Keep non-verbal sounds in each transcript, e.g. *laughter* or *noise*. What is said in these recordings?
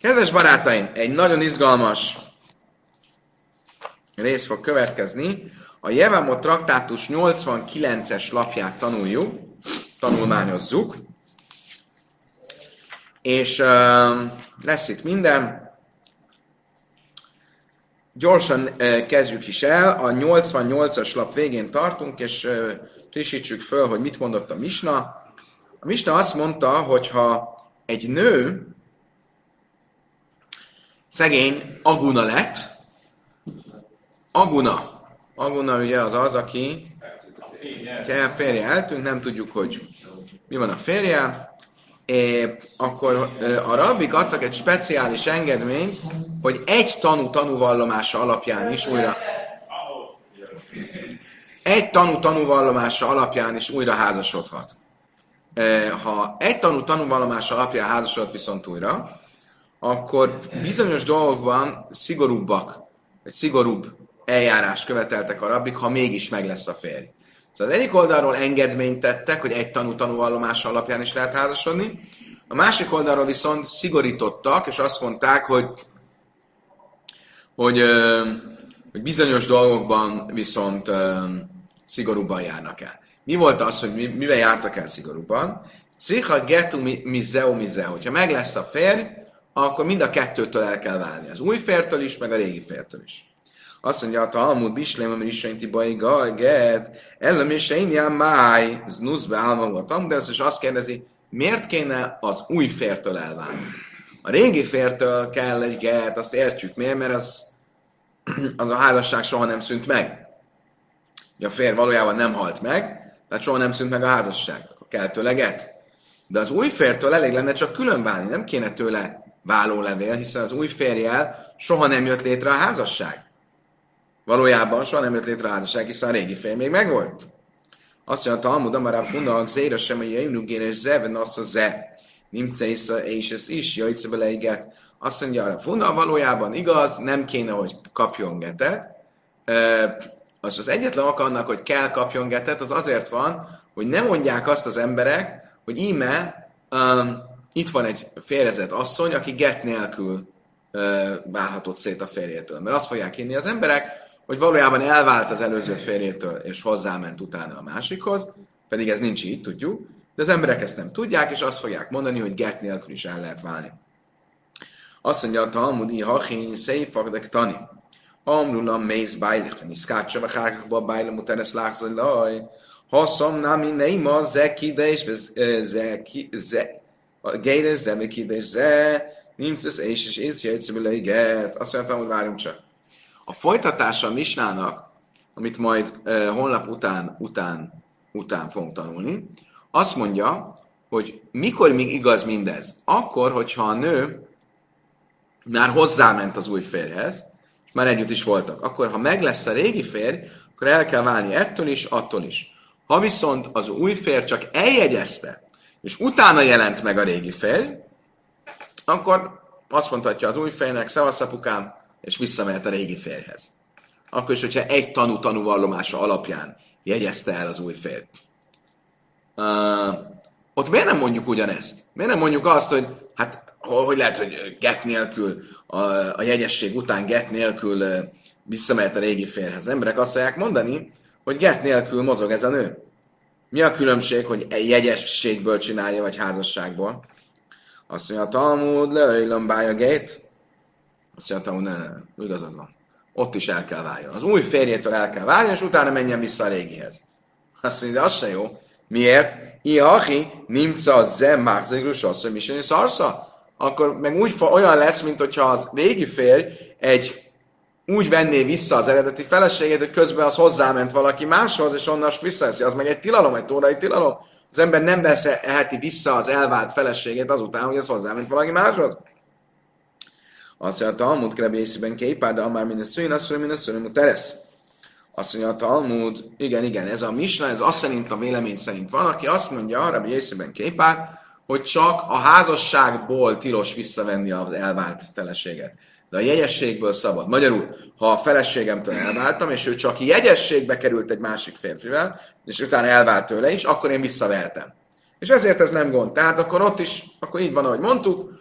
Kedves barátaim, egy nagyon izgalmas rész fog következni. A Jevamot traktátus 89-es lapját tanuljuk, tanulmányozzuk, és uh, lesz itt minden. Gyorsan uh, kezdjük is el, a 88-as lap végén tartunk, és uh, frissítsük föl, hogy mit mondott a Misna. A Misna azt mondta, hogy ha egy nő szegény Aguna lett, Aguna, Aguna ugye az az, aki a férje eltűnt, nem tudjuk, hogy mi van a férje, é, akkor a rabbik adtak egy speciális engedményt, hogy egy tanú tanúvallomása alapján is újra egy tanú tanúvallomása alapján is újra házasodhat. Ha egy tanú tanúvallomása alapján házasodhat viszont újra, akkor bizonyos dolgokban szigorúbbak, egy szigorúbb eljárás követeltek a rabbik, ha mégis meg lesz a férj. Szóval az egyik oldalról engedményt tettek, hogy egy tanú tanúvallomása alapján is lehet házasodni, a másik oldalról viszont szigorítottak, és azt mondták, hogy, hogy, hogy bizonyos dolgokban viszont szigorúbban járnak el. Mi volt az, hogy mivel jártak el szigorúban? Cicha getu mizeo mizeo. Hogyha meg lesz a férj, akkor mind a kettőtől el kell válni. Az új fértől is, meg a régi fértől is. Azt mondja, a Talmud, Bislém, amely Isreinti Bajga, Ged, Ellem és Seinján Máj, Znuszbe álmom a Talmud, és azt kérdezi, miért kéne az új fértől elválni? A régi fértől kell egy get, azt értjük miért, mert az, az a házasság soha nem szűnt meg. A fér valójában nem halt meg, tehát soha nem szűnt meg a házasság. Akkor kell tőle get. De az új fértől elég lenne csak külön válni, nem kéne tőle vállólevél, hiszen az új férjel soha nem jött létre a házasság. Valójában soha nem jött létre a házasság, hiszen a régi fél még megvolt. Azt mondja, Talmud, amarab funnak, zéra sem, hogy jaimnugén és zeven azt a ze. Nimce és ez is, jajtsze bele egy Azt mondja, a funda valójában igaz, nem kéne, hogy kapjon getet. Az az egyetlen ok annak, hogy kell kapjon getet, az azért van, hogy nem mondják azt az emberek, hogy íme um, itt van egy férjezett asszony, aki get nélkül uh, válhatott szét a férjétől. Mert azt fogják hinni az emberek, hogy valójában elvált az előző férjétől, és hozzáment utána a másikhoz, pedig ez nincs így, tudjuk, de az emberek ezt nem tudják, és azt fogják mondani, hogy get nélkül is el lehet válni. Azt mondja a Talmudi, hachin, széfagdek tani. Amrulam mész bájlik, niszkácsa, vagy hárkakba bájlom, utána ezt látszol, laj. Haszom, nami, neima, ze kidés, ze, ze, geires, ze, mi kidés, ze, nincs ez, és és és és és Azt mondtam, hogy várjunk csak. A folytatása a Misnának, amit majd uh, holnap után, után, után fogunk tanulni, azt mondja, hogy mikor még igaz mindez? Akkor, hogyha a nő már hozzáment az új férjhez, és már együtt is voltak. Akkor, ha meg lesz a régi férj, akkor el kell válni ettől is, attól is. Ha viszont az új férj csak eljegyezte, és utána jelent meg a régi férj, akkor azt mondhatja az új férjnek, szevasz apukám, és visszamehet a régi férjhez. Akkor is, hogyha egy tanú tanúvallomása alapján jegyezte el az új férj. Uh, ott miért nem mondjuk ugyanezt? Miért nem mondjuk azt, hogy hát hogy lehet, hogy get nélkül, a, a jegyesség után get nélkül visszamehet a régi férjhez. Az emberek azt fogják mondani, hogy get nélkül mozog ez a nő. Mi a különbség, hogy egy jegyességből csinálja, vagy házasságból? Azt mondja, a Talmud, leöjlöm bája gét. Azt mondja, hogy ne, ne, ne, igazad van. Ott is el kell váljon. Az új férjétől el kell válni, és utána menjen vissza a régihez. Azt mondja, de az se jó. Miért? Iahi, nimca ze márzegrus azt, hogy miseni szarsza. Akkor meg úgy olyan lesz, mint hogyha az régi férj egy úgy venné vissza az eredeti feleségét, hogy közben az hozzáment valaki máshoz, és onnan visszaveszi. Az meg egy tilalom, egy tórai tilalom. Az ember nem veszheti vissza az elvált feleségét azután, hogy az hozzáment valaki máshoz. Azt mondja, a Talmud krebészben képár, de már minden szűn, azt mondja, minden szűn, teresz. Azt mondja a Talmud, igen, igen, ez a Misna, ez azt szerint a vélemény szerint van, aki azt mondja, Rabbi Észében képár, hogy csak a házasságból tilos visszavenni az elvált feleséget. De a jegyességből szabad. Magyarul, ha a feleségemtől elváltam, és ő csak jegyességbe került egy másik férfivel, és utána elvált tőle is, akkor én visszavehetem. És ezért ez nem gond. Tehát akkor ott is, akkor így van, ahogy mondtuk,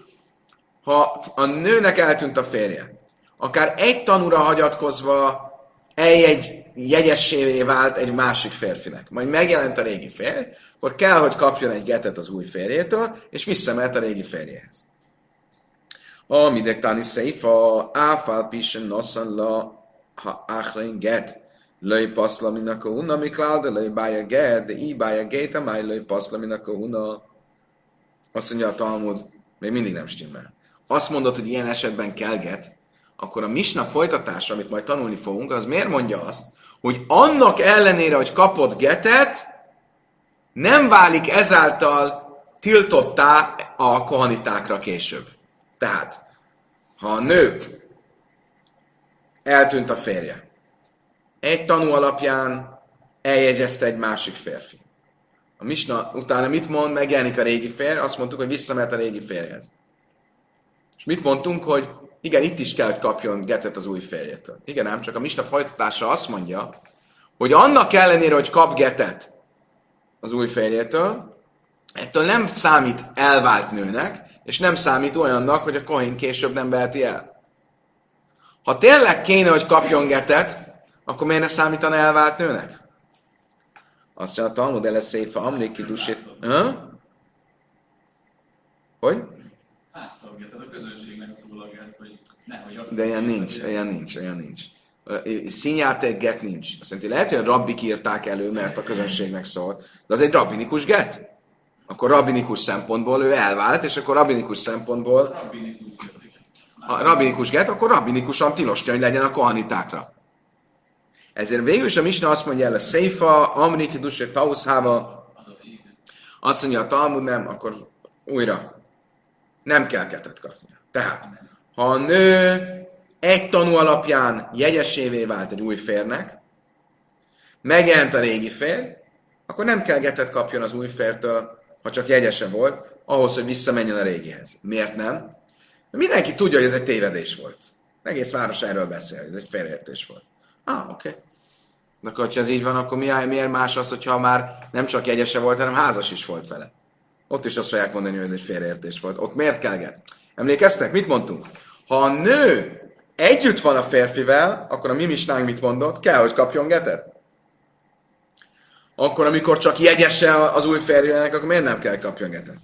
ha a nőnek eltűnt a férje, akár egy tanúra hagyatkozva egy jegyessévé vált egy másik férfinek, majd megjelent a régi férj, akkor kell, hogy kapjon egy getet az új férjétől, és visszamehet a régi férjéhez. A midektáni szeifa, áfál pisen noszan la, ha áhrain get, löj paszla min a kohuna, miklál, de löj bája get, de így bája get, amály löj paszla min a kohuna. Azt mondja a Talmud, még mindig nem stimmel. Azt mondod, hogy ilyen esetben kell get, akkor a misna folytatása, amit majd tanulni fogunk, az miért mondja azt, hogy annak ellenére, hogy kapott getet, nem válik ezáltal tiltottá a kohanitákra később. Tehát, ha a nők eltűnt a férje, egy tanú alapján eljegyezte egy másik férfi. A misna utána mit mond? Megjelenik a régi férj, azt mondtuk, hogy visszamehet a régi férjhez. És mit mondtunk, hogy igen, itt is kell, hogy kapjon getet az új férjétől. Igen, ám csak a misna folytatása azt mondja, hogy annak ellenére, hogy kap getet az új férjétől, ettől nem számít elvált nőnek, és nem számít olyannak, hogy a kohén később nem veheti el. Ha tényleg kéne, hogy kapjon getet, akkor miért ne számítana elvált nőnek? Azt mondja, a Talmud ele széfa amlik kidusít. Hogy? Átszolgáltad a közönségnek szólagát, hogy nehogy azt De ilyen nincs, olyan nincs, olyan nincs. Színjáték get nincs. Azt jelenti, lehet, hogy a rabbik írták elő, mert a közönségnek szól, de az egy rabbinikus get. Akkor rabbinikus szempontból ő elvált, és akkor rabbinikus szempontból rabbinikus a rabbinikus get, akkor rabbinikusan tilos kell, hogy legyen a kohanitákra. Ezért végül is a Misna azt mondja el, a Szeifa, Amrik, Dusé, Tauszhába, azt mondja a Talmud nem, akkor újra nem kell ketet kapnia. Tehát, ha a nő egy tanú alapján jegyesévé vált egy új férnek, megjelent a régi fér, akkor nem kell getet kapjon az új fértől, ha csak jegyese volt, ahhoz, hogy visszamenjen a régihez. Miért nem? Mindenki tudja, hogy ez egy tévedés volt. Egész város erről beszél, ez egy félreértés volt. Ah, oké. Okay. De akkor, ha ez így van, akkor miért más az, hogyha már nem csak jegyese volt, hanem házas is volt vele? Ott is azt fogják mondani, hogy ez egy félreértés volt. Ott miért kell get? Emlékeztek? Mit mondtunk? Ha a nő együtt van a férfivel, akkor a mi misnánk mit mondott? Kell, hogy kapjon getet? Akkor, amikor csak jegyese az új férjének, akkor miért nem kell kapjon getet?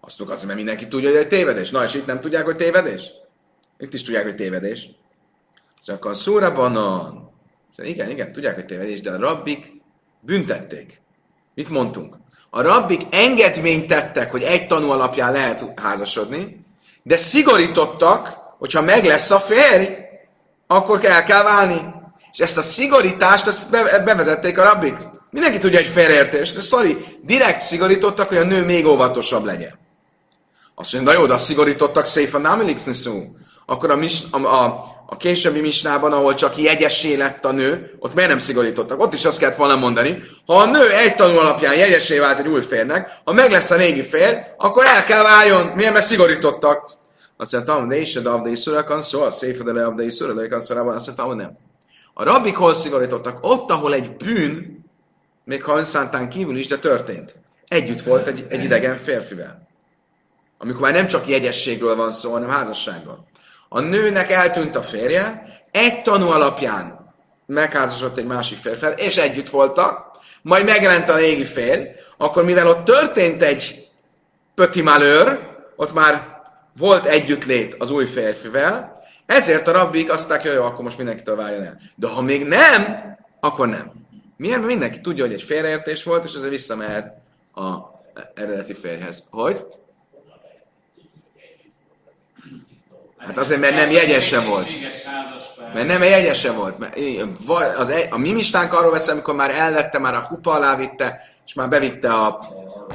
Azt mondjuk azt, mert mindenki tudja, hogy egy tévedés. Na, és itt nem tudják, hogy tévedés? Itt is tudják, hogy tévedés. Csak a szóra banan. Szóval igen, igen, tudják, hogy tévedés, de a rabbik büntették. Mit mondtunk? A rabbik engedményt tettek, hogy egy tanú alapján lehet házasodni, de szigorítottak, hogyha meg lesz a férj, akkor el kell válni. És ezt a szigorítást ezt bevezették a rabbik. Mindenki tudja, hogy félreértés, de sorry, direkt szigorítottak, hogy a nő még óvatosabb legyen. Azt mondja, na jó, de azt szigorítottak szépen nem szó. Akkor a, a, a, a későbbi misnában, ahol csak jegyessé lett a nő, ott miért nem szigorítottak? Ott is azt kellett volna mondani, ha a nő egy tanul alapján jegyessé vált egy új férnek, ha meg lesz a régi fér, akkor el kell váljon. Miért? Mert szigorítottak. Azt mondta, de is a abdai szurakan szó, a széfedele abdai szurakan szórában, azt mondta, hogy nem. A rabbik hol szigorítottak? Ott, ahol egy bűn, még ha önszántán kívül is, de történt. Együtt volt egy, egy idegen férfivel. Amikor már nem csak jegyességről van szó, hanem házasságról. A nőnek eltűnt a férje, egy tanú alapján megházasodott egy másik férfel, és együtt voltak, majd megjelent a régi férj, akkor mivel ott történt egy pöti malőr, ott már volt együttlét az új férfivel, ezért a rabbik azt mondták, hogy jó, akkor most mindenkitől váljon el. De ha még nem, akkor nem. Miért? Mindenki tudja, hogy egy félreértés volt, és ezért visszamehet a eredeti férjhez. Hogy? Hát azért, mert nem jegyese volt. Mert nem jegyese volt. Az, e- a mi mistánk arról veszem, amikor már elvette, már a hupa alá vitte, és már bevitte a,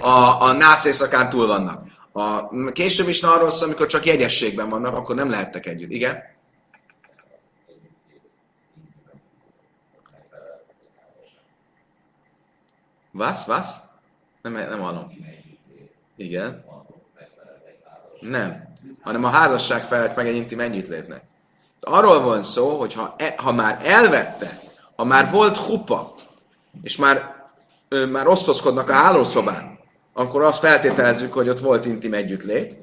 a, a nász éjszakán túl vannak. A később is arról szól, amikor csak jegyességben vannak, akkor nem lehettek együtt. Igen? Vasz, vasz? Nem, nem hallom. Igen. Nem. Hanem a házasság felett meg egy intim együttlétnek. Arról van szó, hogy ha, e, ha már elvette, ha már volt hupa, és már, ő, már osztozkodnak a hálószobán, akkor azt feltételezzük, hogy ott volt intim együttlét.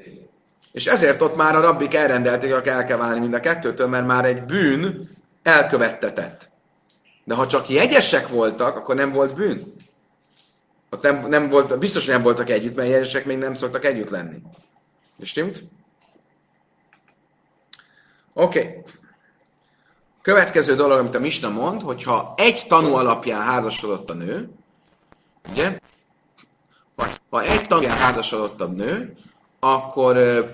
És ezért ott már a rabbik elrendelték, hogy el kell válni mind a kettőtől, mert már egy bűn elkövettetett. De ha csak jegyesek voltak, akkor nem volt bűn. Ott nem, nem volt, biztos, hogy nem voltak együtt, mert jegyesek még nem szoktak együtt lenni. És stimmt? Oké. Okay. Következő dolog, amit a Misna mond, hogyha egy tanú alapján házasodott a nő, ugye? Ha egy tanú alapján házasodott a nő, akkor *clears throat*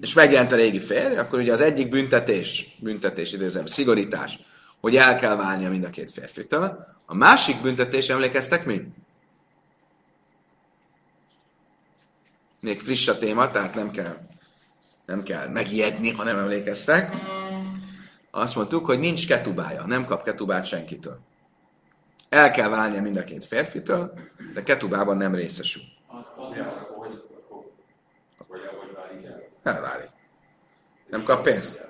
és megjelent a régi férj, akkor ugye az egyik büntetés, büntetés idézem, szigorítás, hogy el kell válnia mind a két férfitől. A másik büntetés, emlékeztek mi? Még friss a téma, tehát nem kell, nem kell megijedni, ha nem emlékeztek. Azt mondtuk, hogy nincs ketubája, nem kap ketubát senkitől. El kell válnia mind a két férfitől, de ketubában nem részesül. Elválik. Nem kap pénzt?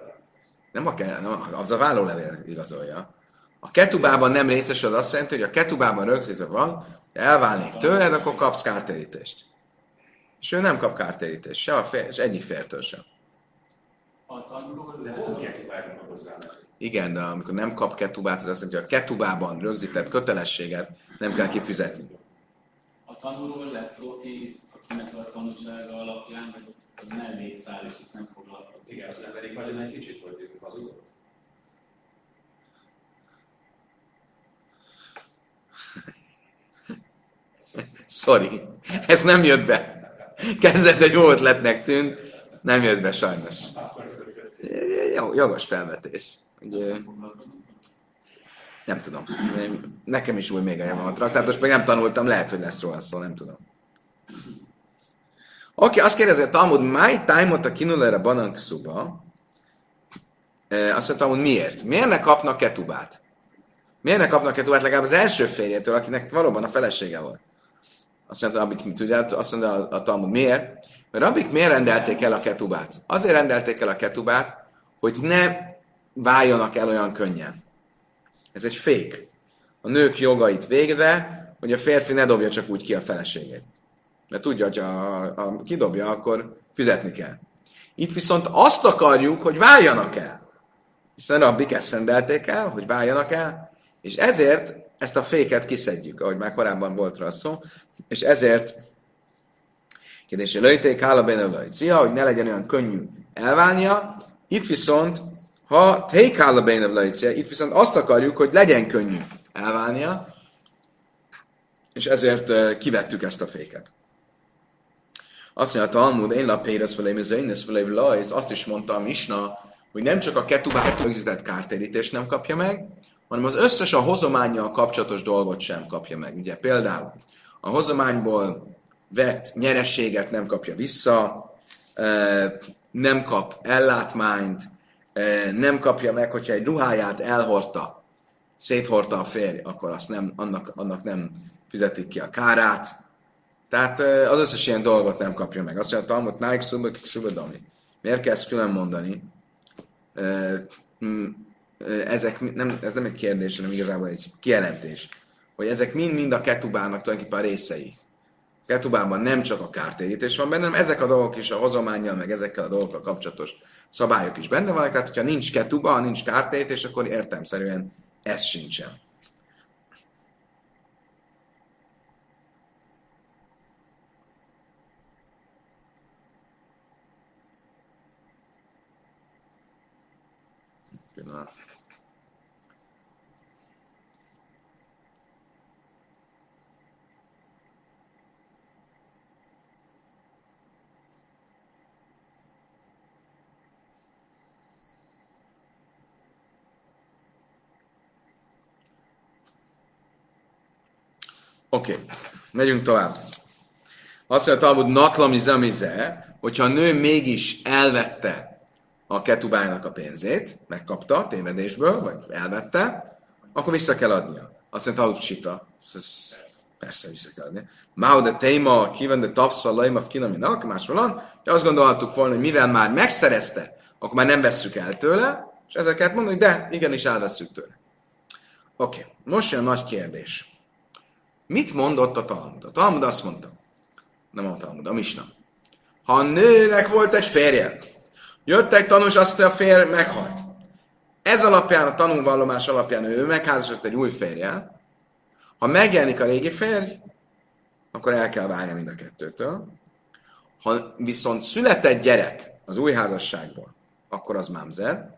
Nem, a, nem az a vállólevél igazolja. A ketubában nem részesül, az azt jelenti, hogy a ketubában rögzítve van, hogy elválnék tőled, akkor kapsz kártérítést. És ő nem kap kártérítést, se a fér, és egyik fértől sem. Igen, de amikor nem kap ketubát, az azt jelenti, hogy a ketubában rögzített kötelességet nem kell kifizetni. A tanulról lesz szó, akinek a tanulsága alapján, vagy az mellékszál, és itt nem foglalkozik. Igen, az emberik majd egy kicsit, hogy hazudott. Sorry, ez nem jött be. Kezdetben jó ötletnek tűnt, nem jött be sajnos. Jó, jogos felvetés. Ugye, nem tudom. Nekem is új még a javam a traktátos, meg nem tanultam, lehet, hogy lesz róla szó, nem tudom. Oké, okay, azt kérdezi a Talmud, máj tájmot a kinulere banank szuba? Azt mondta, hogy miért? Miért ne kapnak ketubát? Miért ne kapnak ketubát legalább az első férjétől, akinek valóban a felesége volt? Azt mondta, Rabik, tudja, azt mondta a, a Talmud, miért? Mert Rabik miért rendelték el a ketubát? Azért rendelték el a ketubát, hogy ne váljanak el olyan könnyen. Ez egy fék. A nők jogait végre, hogy a férfi ne dobja csak úgy ki a feleségét. Mert tudja, hogy ha a, kidobja, akkor fizetni kell. Itt viszont azt akarjuk, hogy váljanak el. Hiszen rabbik ezt rendelték el, hogy váljanak el, és ezért ezt a féket kiszedjük, ahogy már korábban volt rá szó, és ezért kérdése lőjték, hála benne hogy ne legyen olyan könnyű elválnia. Itt viszont, ha take hála benne itt viszont azt akarjuk, hogy legyen könnyű elválnia, és ezért eh, kivettük ezt a féket. Azt mondja a Talmud, én lapéres felé, ez felé, lajz, azt is mondta a Misna, hogy nem csak a ketubát rögzített kártérítést nem kapja meg, hanem az összes a hozományjal kapcsolatos dolgot sem kapja meg. Ugye például a hozományból vett nyerességet nem kapja vissza, nem kap ellátmányt, nem kapja meg, hogyha egy ruháját elhordta, széthordta a férj, akkor azt nem, annak, annak nem fizetik ki a kárát. Tehát az összes ilyen dolgot nem kapja meg. Azt mondja, Talmud, Nike Subak Subadami. Miért kell ezt külön mondani? Ezek nem, ez nem egy kérdés, hanem igazából egy kijelentés. Hogy ezek mind-mind a ketubának tulajdonképpen a részei. Ketubában nem csak a kártérítés van benne, hanem ezek a dolgok is a hozományjal, meg ezekkel a dolgokkal kapcsolatos szabályok is benne vannak. Tehát, hogyha nincs ketuba, nincs kártérítés, akkor értelmszerűen ez sincsen. Oké, okay. megyünk tovább. Azt mondja Talmud, natlami zamize, hogyha a nő mégis elvette a ketubájának a pénzét, megkapta tévedésből, vagy elvette, akkor vissza kell adnia. Azt mondta, hogy sita. Persze vissza kell adnia. Mao de téma, kiven de tavsza, lajma, kinaminak, más van. De azt gondoltuk volna, hogy mivel már megszerezte, akkor már nem vesszük el tőle, és ezeket mondani, de igenis elveszünk tőle. Oké, okay. most jön a nagy kérdés. Mit mondott a Talmud? A Talmud azt mondta, nem a Talmud, a Misna, Ha a nőnek volt egy férje, jött egy tanús, azt a férj meghalt. Ez alapján, a tanúvallomás alapján ő megházasodott egy új férje. Ha megjelenik a régi férj, akkor el kell válni mind a kettőtől. Ha viszont született gyerek az új házasságból, akkor az mámzer.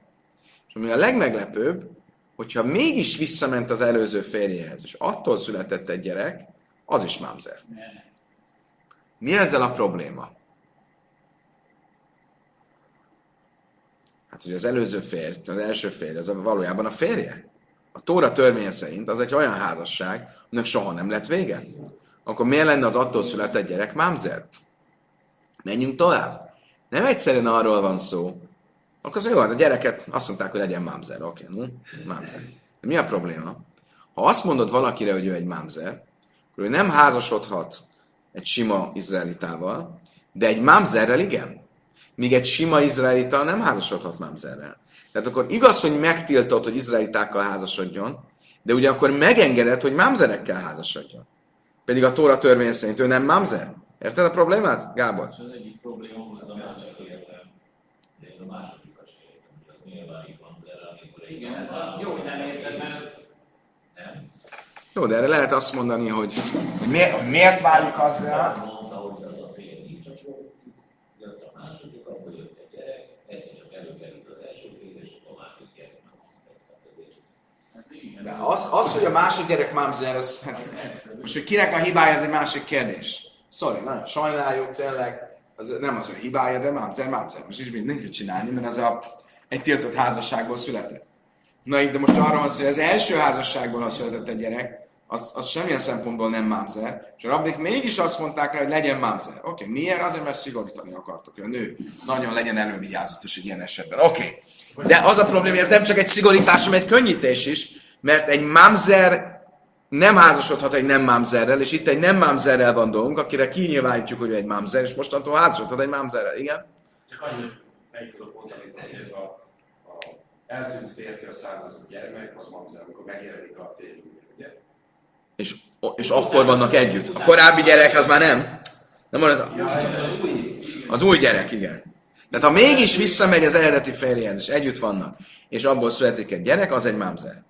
És ami a legmeglepőbb, hogyha mégis visszament az előző férjéhez, és attól született egy gyerek, az is mámzer. Mi ezzel a probléma? Hát, hogy az előző férj, az első férj, az valójában a férje. A Tóra törvénye szerint az egy olyan házasság, aminek soha nem lett vége. Akkor miért lenne az attól született gyerek mámzer? Menjünk tovább. Nem egyszerűen arról van szó, akkor az jó, hát a gyereket azt mondták, hogy legyen mámzer. Oké, okay, no? mámzer. De mi a probléma? Ha azt mondod valakire, hogy ő egy mámzer, akkor ő nem házasodhat egy sima izraelitával, de egy mámzerrel igen. Míg egy sima izraelita nem házasodhat mámzerrel. Tehát akkor igaz, hogy megtiltott, hogy izraelitákkal házasodjon, de ugye akkor megengedett, hogy mámzerekkel házasodjon. Pedig a Tóra törvény szerint ő nem mámzer. Érted a problémát, Gábor? Az egyik probléma a másik De én a másodikat sem értem, hogy az nyilván itt van, de erre, amikor egy Igen, hát jó, hogy nem érted, mert ez nem. Jó, de erre lehet azt mondani, hogy, miért, miért válik azzal, Mondta, hogy az a fél nincs, akkor jött a második, akkor jött egy gyerek, egyszer csak előkerült az első és a második gyerek ez az, az, hogy a másik gyerek mámzer, az, hát, most, hogy kinek a hibája, ez egy másik kérdés. Sorry, nagyon sajnáljuk, tényleg, az nem az ő hibája, de mámzer, mámzer. Most is nincs mit csinálni, mert az a, egy tiltott házasságból született. Na itt, de most arra van szó, hogy az első házasságból, ha született egy gyerek, az, az semmilyen szempontból nem mámzer, és a rabbik mégis azt mondták rá, hogy legyen mámzer. Oké, okay, miért? Azért, mert szigorítani akartok, hogy a nő nagyon legyen elővigyázatos egy ilyen esetben. Oké, okay. de az a probléma, hogy ez nem csak egy szigorítás, hanem egy könnyítés is, mert egy mámzer nem házasodhat egy nem mámzerrel, és itt egy nem mámzerrel van dolgunk, akire kinyilvánítjuk, hogy egy mámzer, és mostantól házasodhat egy mámzerrel. Igen? Csak annyi, hogy az a pont, amikor hogy ez a, a eltűnt fértől származott gyermek, az mamzer, amikor megjelenik a férj, ugye? És, és akkor vannak együtt. A korábbi gyerek az már nem. Nem van ez a... Ja, az új. Az új gyerek, igen. Tehát ha mégis visszamegy az eredeti férjéhez, és együtt vannak, és abból születik egy gyerek, az egy mámzer.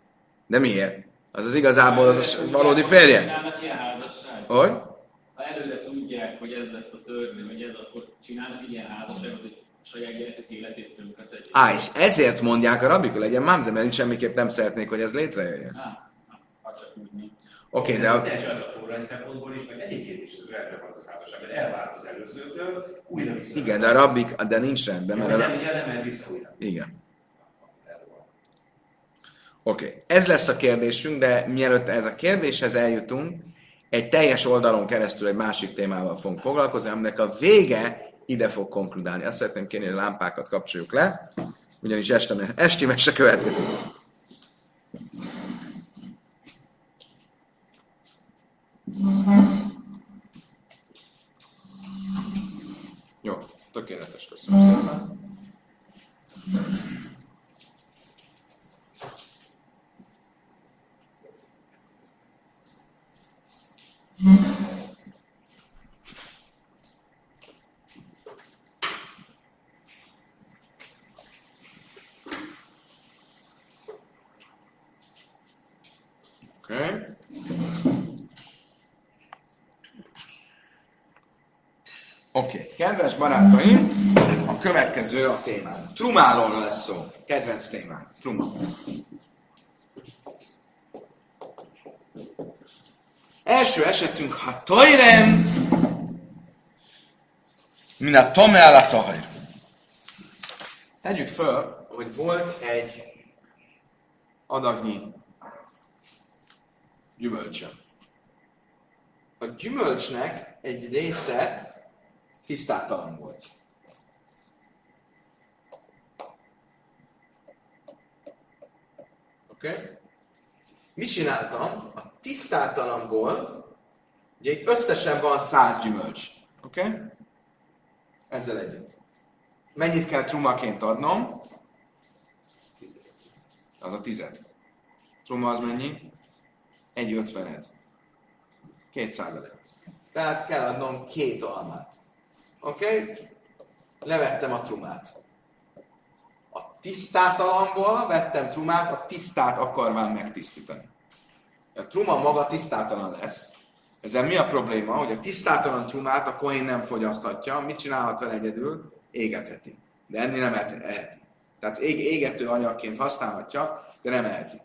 De miért? Az az igazából az a valódi férje. Hogy? Ha előre tudják, hogy ez lesz a törvény, hogy ez, akkor csinálnak ilyen házasságot, hogy a saját gyerekek életét tönkre tegyék. Á, és ezért mondják a rabik, hogy legyen mámzer, mert semmiképp nem szeretnék, hogy ez létrejöjjön. Á, ha csak úgy. Oké, okay, de. Ez a Tóra szempontból is, meg egyébként is rendben van az házasság, mert elvált az előzőtől, újra vissza. igen, de a rabbik, de nincs rendben, mert a nem, igen, nem mehet vissza újra. Igen. Oké, okay. ez lesz a kérdésünk, de mielőtt ez a kérdéshez eljutunk, egy teljes oldalon keresztül egy másik témával fogunk foglalkozni, aminek a vége ide fog konkludálni. Azt szeretném kérni, hogy a lámpákat kapcsoljuk le, ugyanis este, esti mese következik. Jó, tökéletes, köszönöm szépen. Okay. Oké, okay. kedves barátaim, a következő a témánk. Trumálóra lesz szó. Kedvenc témánk. Truma. Első esetünk, ha tajrem, min a tome a tajr. Tegyük föl, hogy volt egy adagnyi gyümölcsön. A gyümölcsnek egy része tisztátalan volt. Oké? Okay? Mit csináltam? A tisztátalanból, ugye itt összesen van száz gyümölcs. Oké? Okay? Ezzel együtt. Mennyit kell trumaként adnom? Az a tized. Truma az mennyi? Egy ötvened. Két százalék. Tehát kell adnom két almát. Oké? Okay? Levettem a trumát. A tisztátalanból vettem trumát, a tisztát akarván megtisztítani. A truma maga tisztátalan lesz. Ezzel mi a probléma, hogy a tisztátalan trumát a kohén nem fogyaszthatja, mit csinálhat vele egyedül? Égetheti. De ennél nem eheti. Tehát ég, égető anyagként használhatja, de nem eheti.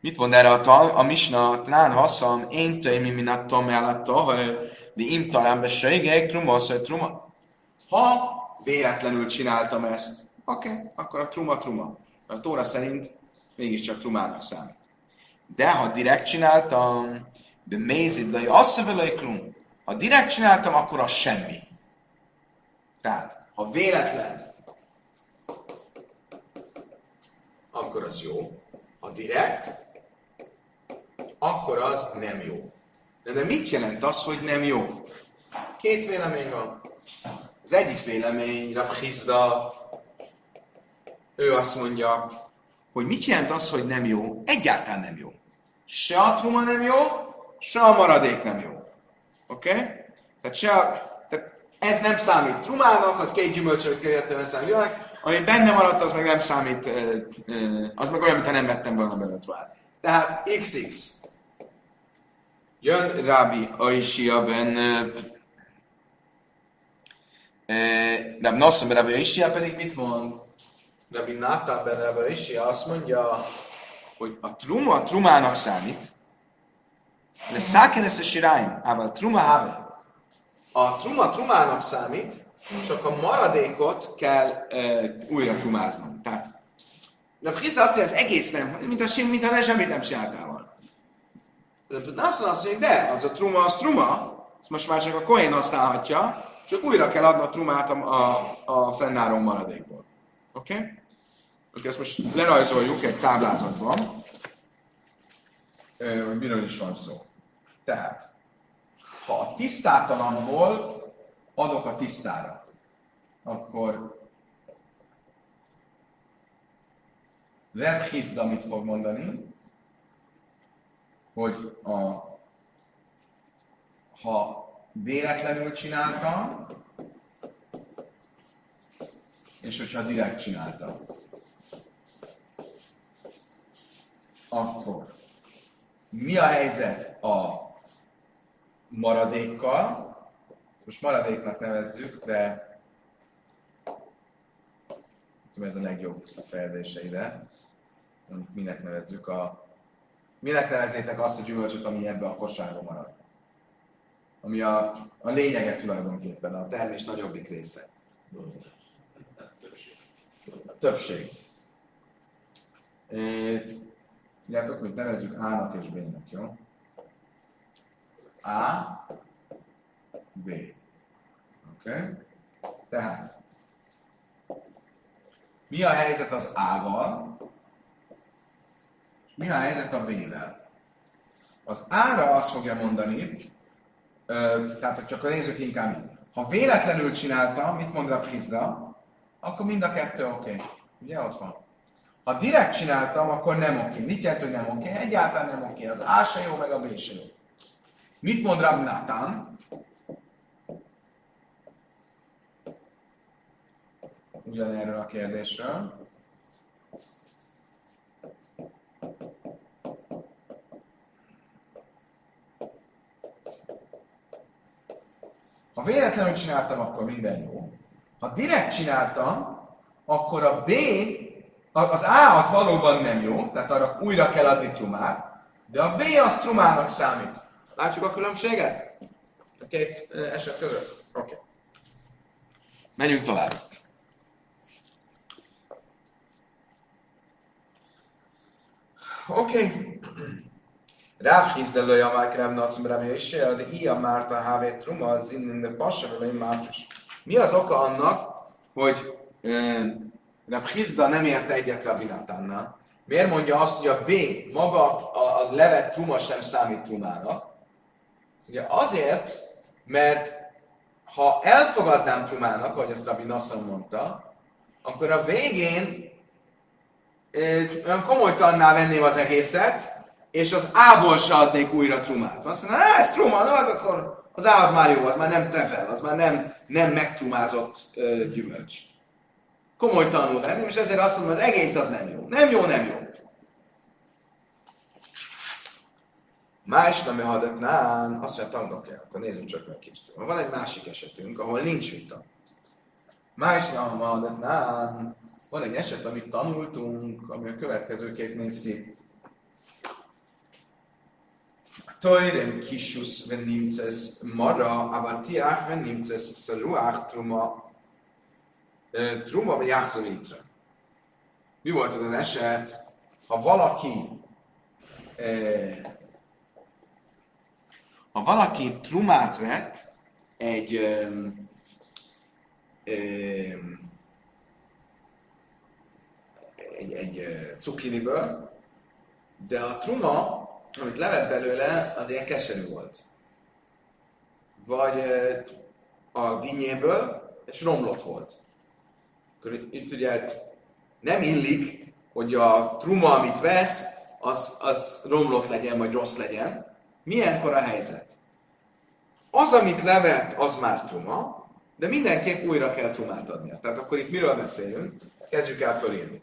Mit mond erre a tal? A misna, tnán haszam, én mi minattam ellatta, de im talán besejgek, truma, hogy truma. Ha véletlenül csináltam ezt, oké, okay, akkor a truma truma. A tóra szerint mégiscsak trumának számít. De ha direkt csináltam, de mézid, de azt klum. Ha direkt csináltam, akkor az semmi. Tehát, ha véletlen, akkor az jó. Ha direkt, akkor az nem jó. De, mit jelent az, hogy nem jó? Két vélemény van. Az egyik vélemény, Rav Hizda, ő azt mondja, hogy mit jelent az, hogy nem jó? Egyáltalán nem jó. Se a truma nem jó, se a maradék nem jó. Oké? Okay? Tehát, se a, tehát ez nem számít trumának, hogy két gyümölcsöt kerültem számít ami benne maradt, az meg nem számít, az meg olyan, mintha nem vettem volna belőle trumát. Tehát XX. Jön Rábi Aishia ben Rab Nassam ben Rabbi Aishia pedig mit mond? Rabbi Natan ben Rabbi Aishia azt mondja, hogy a truma a trumának számít, de száken ezt a siráim, ával truma have. A truma trumának számít, csak a maradékot kell e, újra trumáznom. Tehát de Fritz azt mondja, az egész nem, mint a, mint a semmit nem csináltál De azt mondja, de, az a truma, az truma, azt most már csak a koén használhatja, csak újra kell adni a trumát a, a, a fennálló maradékból. Oké? Okay? Okay, ezt most lerajzoljuk egy táblázatban, hogy miről is van szó. Tehát, ha a tisztátalanból adok a tisztára, akkor Reb Hizda mit fog mondani, hogy a, ha véletlenül csináltam, és hogyha direkt csináltam, akkor mi a helyzet a maradékkal? Most maradéknak nevezzük, de tudom, ez a legjobb fejezése ide. Minek nevezzük a... Minek neveznétek azt a gyümölcsöt, ami ebbe a kosárba marad? Ami a, a lényege tulajdonképpen, a termés nagyobbik része. A többség. Tudjátok, hogy nevezzük A-nak és B-nek, jó? A, B. Oké? Okay? Tehát, mi a helyzet az A-val, mi a helyzet a B-vel? Az A-ra azt fogja mondani, tehát hogy csak nézzük inkább így. Ha véletlenül csináltam, mit mond a Prizda, akkor mind a kettő oké. Okay. Ugye ott van. Ha direkt csináltam, akkor nem oké. Okay. Mit jelent, hogy nem oké? Okay? Egyáltalán nem oké. Okay. Az A se jó, meg a B se jó. Mit mond Rab Nathan? Ugyanerről a kérdésről. Ha véletlenül csináltam, akkor minden jó. Ha direkt csináltam, akkor a B az A az valóban nem jó, tehát arra újra kell adni trumát, de a B az trumának számít. Látjuk a különbséget? A két eset között? Oké. Okay. Menjünk tovább. Oké. Okay. Rav Hizdelő Jamák Rav Nasszum Rav Jöjse, de ilyen Márta Hávé Truma, az innen de Passa, Mi az oka annak, hogy Rab Hizda nem érte egyet Rabbi Natánnal. Miért mondja azt, hogy a B, maga a, a levet truma sem számít trumának? Ugye azért, mert ha elfogadnám trumának, ahogy azt Rabbi Nassan mondta, akkor a végén olyan komolytalanná venném az egészet, és az A-ból se adnék újra trumát. Azt mondja, ez truma, no, hát akkor az á az már jó, az már nem tevel, az már nem, nem megtrumázott ö, gyümölcs. Komoly tanul lenni, és ezért azt mondom, az egész az nem jó. Nem jó, nem jó. Más nem hadatnán, azt mondja, tanulok el, akkor nézzünk csak meg kicsit. Van egy másik esetünk, ahol nincs vita. Más nem hadatnán, van egy eset, amit tanultunk, ami a következőképp néz ki. Toirem kishus wenn nimces mara, aber tiach wenn nimces saluach truma, truma vagy jászolítra. Mi volt az az eset, ha valaki ha valaki trumát vett egy ö, ö, egy, egy ö, cukkiniből, de a truma, amit levett belőle, az ilyen keserű volt. Vagy a dinnyéből, és romlott volt. Akkor itt ugye nem illik, hogy a truma, amit vesz, az, az romlott legyen, vagy rossz legyen. Milyenkor a helyzet? Az, amit levett, az már truma, de mindenképp újra kell trumát adnia. Tehát akkor itt miről beszélünk? Kezdjük el fölírni.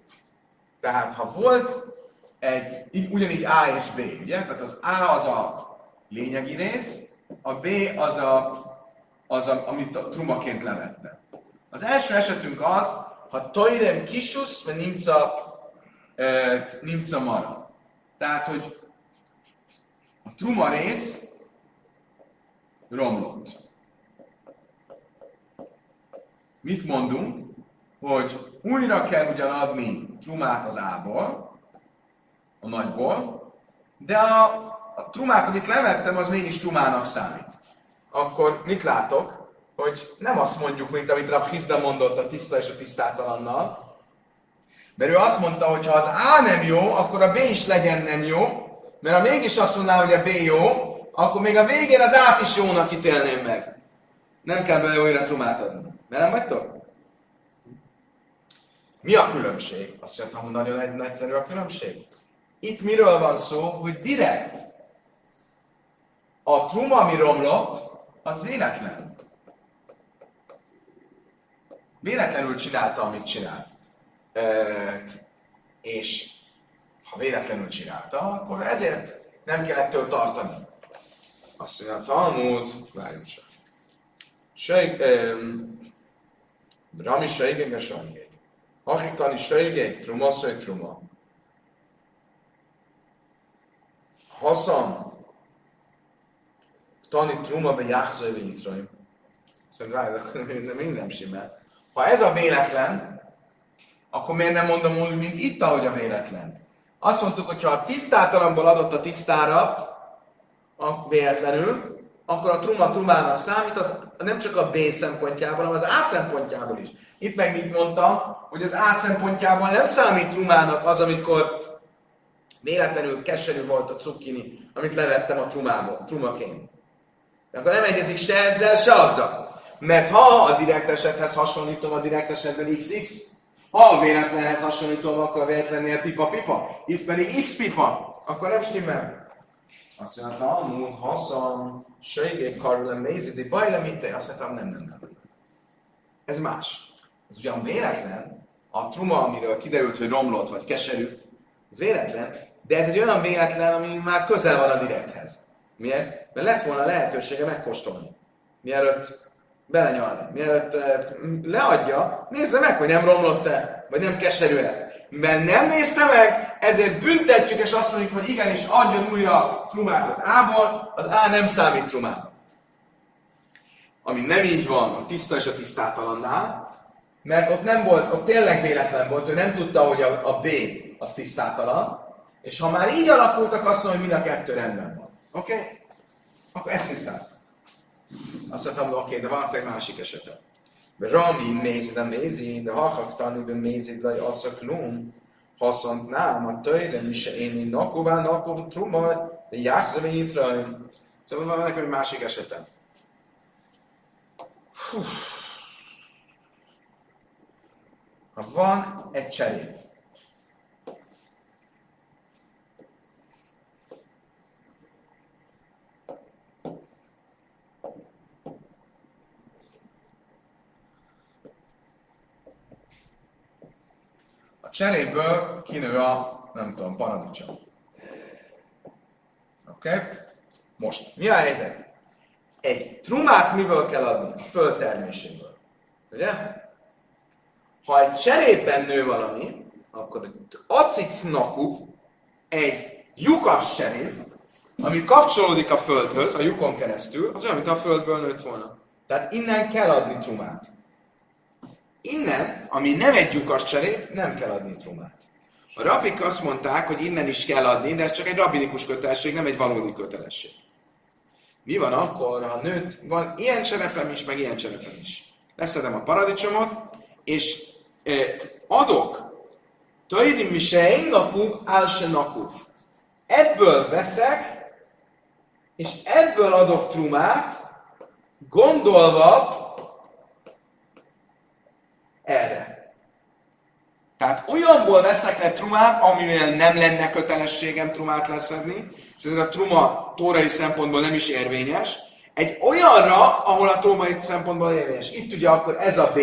Tehát ha volt egy, így- ugyanígy A és B, ugye? Tehát az A az a lényegi rész, a B az, a, az a, amit a trumaként levette. Az első esetünk az, ha toirem kisusz, vagy nimca, uh, nimca mara. Tehát, hogy a truma rész romlott. Mit mondunk? Hogy újra kell ugyan adni trumát az ából, a nagyból, de a, a trumát, amit levettem, az mégis trumának számít. Akkor mit látok? Hogy nem azt mondjuk, mint amit Rab Hizda mondott a tiszta és a tisztátalannal, mert ő azt mondta, hogy ha az A nem jó, akkor a B is legyen nem jó, mert ha mégis azt mondaná, hogy a B jó, akkor még a végén az át is jónak ítélném meg. Nem kell bele újra trumát adni. Velem vagytok? Mi a különbség? Azt mondtam, hogy nagyon egy- egyszerű a különbség. Itt miről van szó, hogy direkt a truma, ami romlott, az véletlen. Véletlenül csinálta, amit csinált. Ö, és ha véletlenül csinálta, akkor ezért nem kell ettől tartani. Azt mondja, Talmud, várjunk csak. Sejg, um, Rami sejgeg a sejgeg. Akik tani sejgeg, truma szög truma. Haszam, tani truma be jászai be yitraim. Szóval várj, *laughs* még nem simmel. Ha ez a véletlen, akkor miért nem mondom úgy, mint itt, ahogy a véletlen? Azt mondtuk, hogy ha a tisztátalamból adott a tisztára, a véletlenül, akkor a truma trumának számít, az nem csak a B szempontjából, hanem az A szempontjából is. Itt meg mit mondtam, hogy az A szempontjából nem számít trumának az, amikor véletlenül keserű volt a cukkini, amit levettem a trumából, trumaként. De akkor nem egyezik se ezzel, se azzal. Mert ha a direkt esethez hasonlítom a direkt esetben XX, ha a véletlenhez hasonlítom, akkor a véletlennél pipa-pipa, itt pedig X-pipa, akkor nem stimmel. Azt mondta, Talmud, haszam, sejgék karulem nézidi, bajlem itt, azt mondtam, nem, nem, nem. Ez más. Ez ugyan véletlen, a truma, amiről kiderült, hogy romlott vagy keserű, ez véletlen, de ez egy olyan véletlen, ami már közel van a direkthez. Miért? Mert lett volna lehetősége megkóstolni. Mielőtt belenyalni. Mielőtt eh, leadja, nézze meg, hogy nem romlott-e, vagy nem keserű-e. Mert nem nézte meg, ezért büntetjük, és azt mondjuk, hogy igenis adjon újra trumát az A-ból, az A nem számít trumának. Ami nem így van a tiszta és a tisztátalannál, mert ott nem volt, ott tényleg véletlen volt, ő nem tudta, hogy a, a B az tisztátalan, és ha már így alakultak, azt mondja, hogy mind a kettő rendben van. Oké? Okay? Akkor ezt tisztáztam. Azt mondtam, oké, okay, de van akkor egy másik esete. Rami mézid a mézid, de hachak tanulni mézid, de az a klum, haszont nem, a töjre mi se én, nakuvá, nakuv, truma, de jákszom, én itt. Szóval van nekem egy másik esetem. Ha van egy cserél, cseréből kinő a, nem tudom, paradicsom. Oké? Okay? Most, mi a helyzet? Egy trumát miből kell adni? A föld. Ugye? Ha egy cserében nő valami, akkor acic naku, egy lyukas cserép, ami kapcsolódik a földhöz, a lyukon keresztül, az olyan, mint a földből nőtt volna. Tehát innen kell adni trumát. Innen, ami nem egy lyukas cserép, nem kell adni trumát. A rabik azt mondták, hogy innen is kell adni, de ez csak egy rabinikus kötelesség, nem egy valódi kötelesség. Mi van akkor, ha nőtt, van ilyen cserepem is, meg ilyen cserepem is. Leszedem a paradicsomot, és eh, adok Tajrim mi se én napuk, áll se napuk. Ebből veszek, és ebből adok trumát, gondolva erre. Tehát olyanból veszek le trumát, amivel nem lenne kötelességem trumát leszedni, és ez a truma tórai szempontból nem is érvényes, egy olyanra, ahol a tórai szempontból érvényes. Itt ugye akkor ez a B,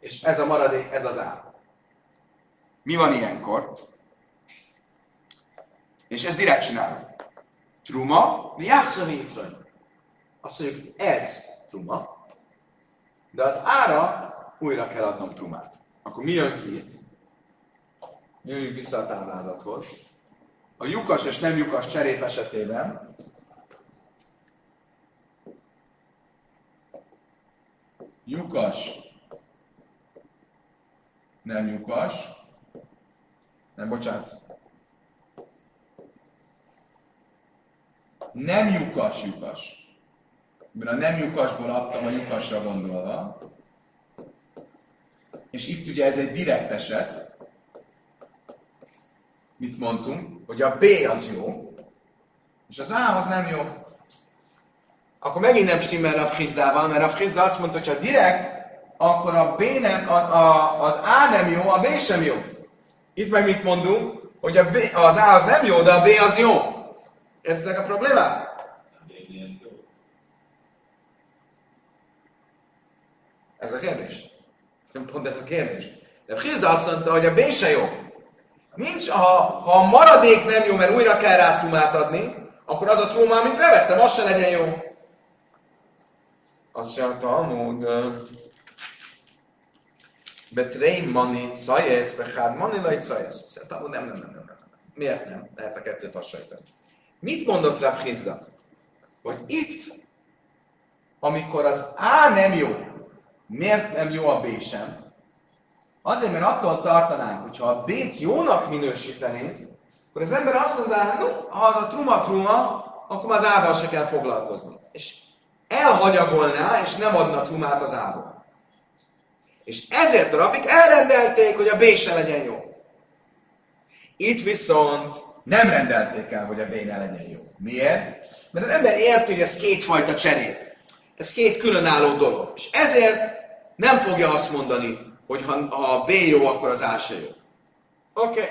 és ez a maradék, ez az A. Mi van ilyenkor? És ezt direkt csinálom. Truma, játszani Azt mondjuk, ez truma, de az ára újra kell adnom trumát. Akkor mi jön ki itt? Jöjjünk vissza a táblázathoz. A lyukas és nem lyukas cserép esetében lyukas, nem lyukas, nem, bocsánat. Nem lyukas lyukas. Mert a nem lyukasból adtam a lyukasra gondolva. És itt ugye ez egy direkt eset. Mit mondtunk? Hogy a B az jó, és az A az nem jó. Akkor megint nem stimmel a Frizdával, mert a Frizda azt mondta, hogy ha direkt, akkor a B nem, a, a, az A nem jó, a B sem jó. Itt meg mit mondunk? Hogy a B, az A az nem jó, de a B az jó. Értitek a problémát? Ez a kérdés. Nem pont ez a kérdés. De Hizda azt mondta, hogy a B jó. Nincs, ha, ha a maradék nem jó, mert újra kell rá trumát adni, akkor az a truma, amit bevettem, az se legyen jó. Azt mondta, amúgy, Betreim mani cajesz, behár mani laj cajesz. Szerintem, nem, nem, nem, nem, nem. Miért nem? Lehet a kettőt hasonlítani. Mit mondott Rav Hizda? Hogy itt, amikor az A nem jó, miért nem jó a B sem? Azért, mert attól tartanánk, hogy ha a B-t jónak minősítenénk, akkor az ember azt mondaná, no, ha az a truma-truma, akkor az ával se kell foglalkozni. És elhagyagolná, és nem adna trumát az ából. És ezért a rabik elrendelték, hogy a B se legyen jó. Itt viszont nem rendelték el, hogy a B ne legyen jó. Miért? Mert az ember érti, hogy ez kétfajta cserép. Ez két különálló dolog. És ezért nem fogja azt mondani, hogy ha, ha a B jó, akkor az A se jó. Oké. Okay.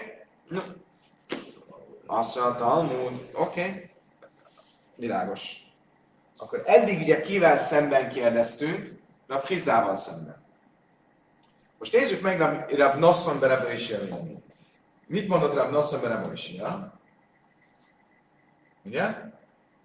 No. Azt mondta Talmud, oké. Okay. Világos. Akkor eddig ugye kivel szemben kérdeztünk? Rab Hizdával szemben. Most nézzük meg Rab, Rab Nosson Berebe is Mit mondott Rab Nosson Berebe is Ugye?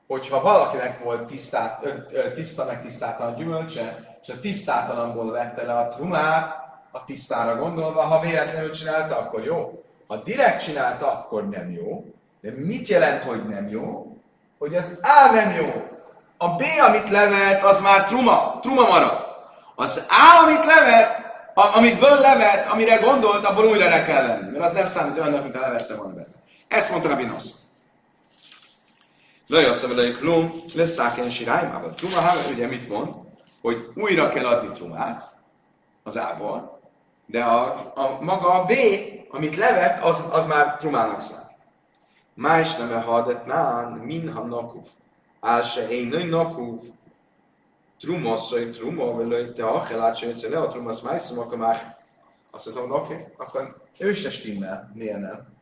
Hogyha valakinek volt tisztát, tiszta meg tisztátalan gyümölcse, és a tisztátalanból vette le a trumát, a tisztára gondolva, ha véletlenül csinálta, akkor jó. Ha direkt csinálta, akkor nem jó. De mit jelent, hogy nem jó? Hogy az A nem jó. A B, amit levet, az már truma, truma marad. Az A, amit levet, amit ből levet, amire gondolt, abból újra le kell venni. Mert az nem számít olyannak, mint a levette volna benne. Ezt mondta Rabbi Nossz. Lajasz vele klum, lesz száken sirájmában. Truma háve, ugye mit mond? Hogy újra kell adni trumát az ából, de a, a, maga a B, amit levet, az, az már trumának számít. Más nem hadet nán, minha nakuf. Ál se én nakuf, truma, szoj truma, vagy te achel át sem le a truma, azt májszom, akkor már azt mondom, oké, okay, akkor ő se stimmel, miért nem?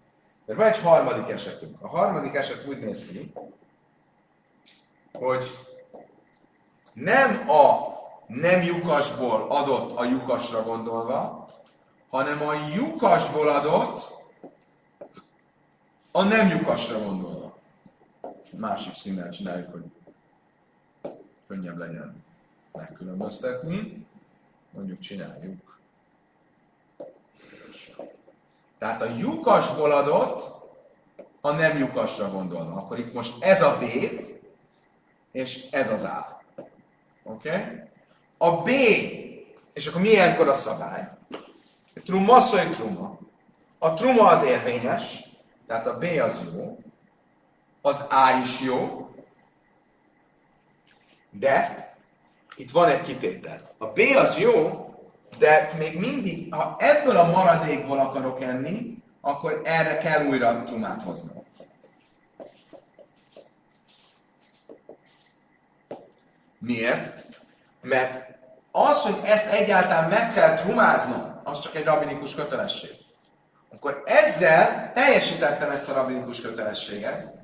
Mert van egy harmadik esetünk. A harmadik eset úgy néz ki, hogy nem a nem lyukasból adott a lyukasra gondolva, hanem a lyukasból adott, a nem lyukasra gondolva. Másik színnel csináljuk, hogy könnyebb legyen megkülönböztetni. Mondjuk csináljuk. Tehát a lyukasból adott, a nem lyukasra gondolva. Akkor itt most ez a B, és ez az A. Oké? A B, és akkor milyenkor a szabály? A truma szólj truma. A truma az érvényes, tehát a B az jó, az A is jó, de itt van egy kitétel. A B az jó, de még mindig, ha ebből a maradékból akarok enni, akkor erre kell újra trumát hoznom. Miért? Mert az, hogy ezt egyáltalán meg kell trumáznom, az csak egy rabinikus kötelesség. Akkor ezzel teljesítettem ezt a rabinikus kötelességet,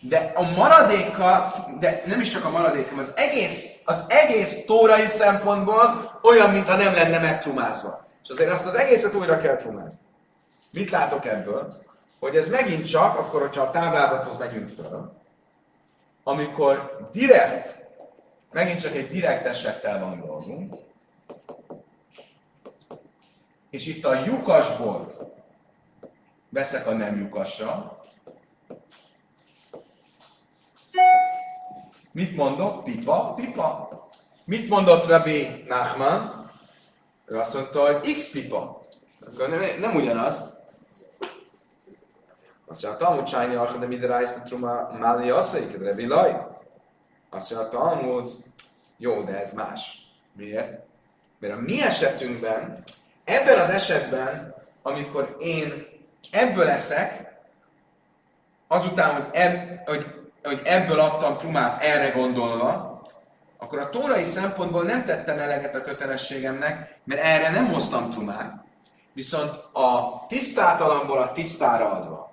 de a maradéka, de nem is csak a maradéka, az egész, az egész tórai szempontból olyan, mintha nem lenne megtrumázva. És azért azt az egészet újra kell trumázni. Mit látok ebből? Hogy ez megint csak, akkor, hogyha a táblázathoz megyünk föl, amikor direkt, megint csak egy direkt esettel van dolgunk, és itt a lyukasból veszek a nem lyukasra, Mit mondok? Pipa, pipa. Mit mondott Rabbi Nachman? Ő azt mondta, hogy X pipa. Akkor nem, nem ugyanaz. Azt mondja, Talmud csájni arra, de minden rájsz truma máli asszaik, Rabbi Laj. Azt mondja, a Talmud, jó, de ez más. Miért? Mert a mi esetünkben, ebben az esetben, amikor én ebből leszek, azután, hogy, eb, hogy hogy ebből adtam trumát erre gondolva, akkor a tórai szempontból nem tettem eleget a kötelességemnek, mert erre nem hoztam trumát. Viszont a tisztátalamból a tisztára adva,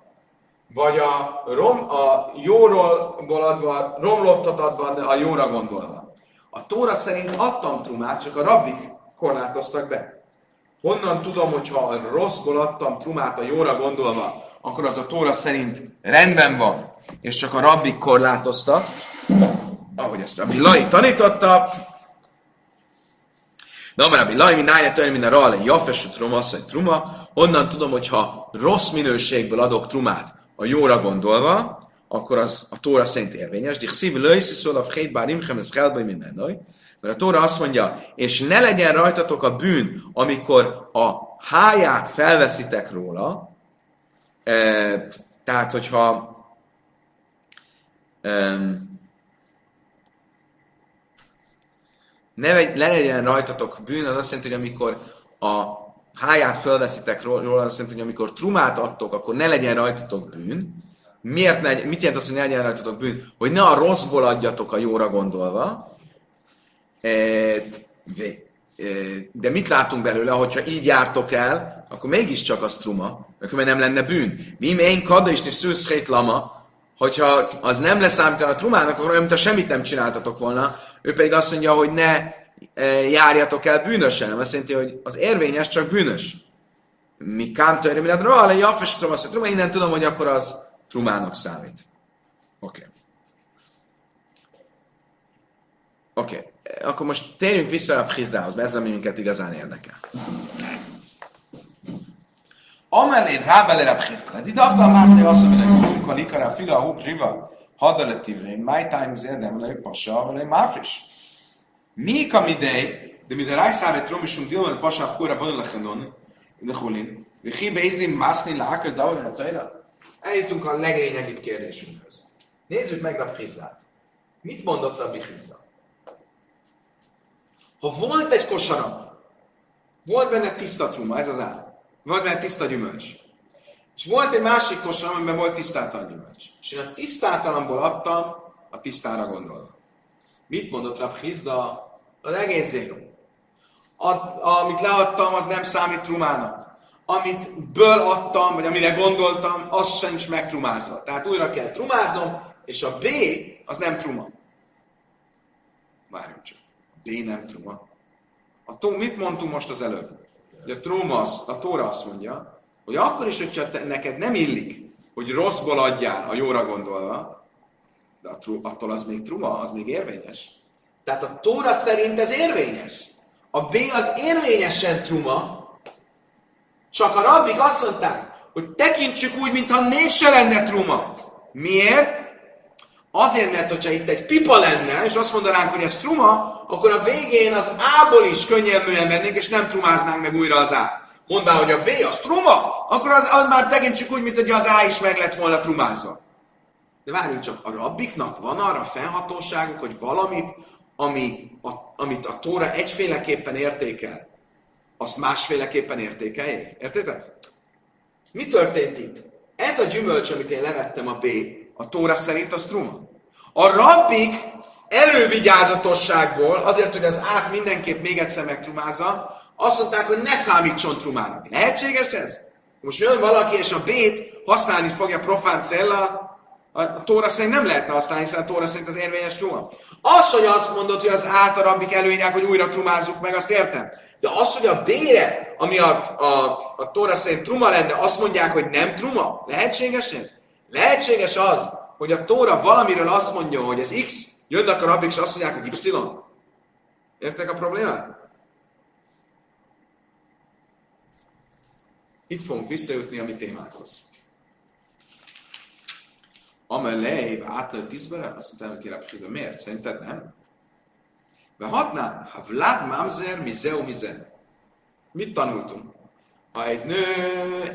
vagy a, rom, a jóról adva, romlottat adva, a jóra gondolva. A tóra szerint adtam trumát, csak a rabbik korlátoztak be. Honnan tudom, hogyha a rosszból adtam trumát a jóra gondolva, akkor az a tóra szerint rendben van és csak a rabbik korlátoztak, ahogy ezt Rabbi Lai tanította, de amár Rabbi Lai, mint állja törni, a rale, jafesú truma, truma, onnan tudom, hogy ha rossz minőségből adok trumát, a jóra gondolva, akkor az a Tóra szerint érvényes. Dich szívi lőjszi szól a fhét bár imchem ez helbaj mindenaj. Mert a Tóra azt mondja, és ne legyen rajtatok a bűn, amikor a háját felveszitek róla, e, tehát hogyha um, ne, le legyen rajtatok bűn, az azt jelenti, hogy amikor a háját fölveszitek róla, jelenti, hogy amikor trumát adtok, akkor ne legyen rajtatok bűn. Miért ne, mit jelent az, hogy ne legyen rajtatok bűn? Hogy ne a rosszból adjatok a jóra gondolva. E, de, e, de mit látunk belőle, hogyha így jártok el, akkor mégiscsak az truma, mert nem lenne bűn. Mi én kada is szűszhét lama, hogyha az nem leszámítani a trumának, akkor olyan, mintha semmit nem csináltatok volna. Ő pedig azt mondja, hogy ne járjatok el bűnösen. Azt jelenti, hogy az érvényes csak bűnös. Mi kám törő, mi rá, le jaffes truma, azt truma, innen tudom, hogy akkor az trumának számít. Oké. Okay. Oké. Okay. Akkor most térjünk vissza a Pchizdához, mert ez ami minket igazán érdekel. Amelé rábele Rab Chisda. Didachta a márté azt mondja, hogy Kalikara Fila a Huk Riva Hadaletivre, My Time is Érdem Le Pasha, Vele Máfris. Mi kamidei, de mi de rájszáve tromisum dilman Pasha Fkura Bonlechenon, de Hulin, de hi beizlim mászni lákel daurin a tajra. Eljutunk a leglényegibb kérdésünkhöz. Nézzük meg Rab Chizdát. Mit mondott Rabbi Chizda? Ha volt egy kosara, volt benne tiszta truma, ez az áll. Volt benne tiszta gyümölcs. És volt egy másik kosar, amiben volt tisztátalan gyümölcs. És én a tisztátalanból adtam a tisztára gondolva. Mit mondott Rab Hizda? Az egész zéró. A, amit leadtam, az nem számít trumának. Amit ből adtam, vagy amire gondoltam, az is megtrumázva. Tehát újra kell trumáznom, és a B az nem truma. Várjunk csak. A B nem truma. A, mit mondtunk most az előbb? hogy a, tróma, az- a Tóra azt mondja, hogy akkor is, hogyha te, neked nem illik, hogy rosszból adjál a jóra gondolva, de a tru, attól az még truma, az még érvényes. Tehát a Tóra szerint ez érvényes. A B az érvényesen truma, csak a rabbik azt mondták, hogy tekintsük úgy, mintha mégse lenne truma. Miért? Azért, mert hogyha itt egy pipa lenne, és azt mondanánk, hogy ez truma, akkor a végén az A-ból is könnyelműen mennénk, és nem trumáznánk meg újra az A-t. Mondvá, hogy a B az truma, akkor az, az már tekintsük úgy, mint hogy az A is meg lett volna trumázva. De várjunk csak, a rabbiknak van arra fennhatóságuk, hogy valamit, ami a, amit a Tóra egyféleképpen értékel, azt másféleképpen értékeljék. Értétek? Mi történt itt? Ez a gyümölcs, amit én levettem a B, a Tóra szerint az truma. A rabbik elővigyázatosságból, azért, hogy az át mindenképp még egyszer megtrumázza, azt mondták, hogy ne számítson trumának. Lehetséges ez? Most jön valaki, és a B-t használni fogja profán cella, a, Tóra szerint nem lehetne használni, hiszen a Tóra szerint az érvényes truma. Az, hogy azt mondod, hogy az át a rabbik előírják, hogy újra trumázzuk meg, azt értem. De az, hogy a B-re, ami a, a, a Tóra szerint truma lenne, azt mondják, hogy nem truma, lehetséges ez? Lehetséges az, hogy a Tóra valamiről azt mondja, hogy ez X, jönnek a rabbik, és azt mondják, hogy Y. Értek a problémát? Itt fogunk visszajutni a mi témánkhoz. Amelej, átlő tízbere, azt hogy kérem, hogy miért? Szerinted nem? De hatnán, ha Vlad Mamzer, mizeu mize. Mit tanultunk? Ha egy nő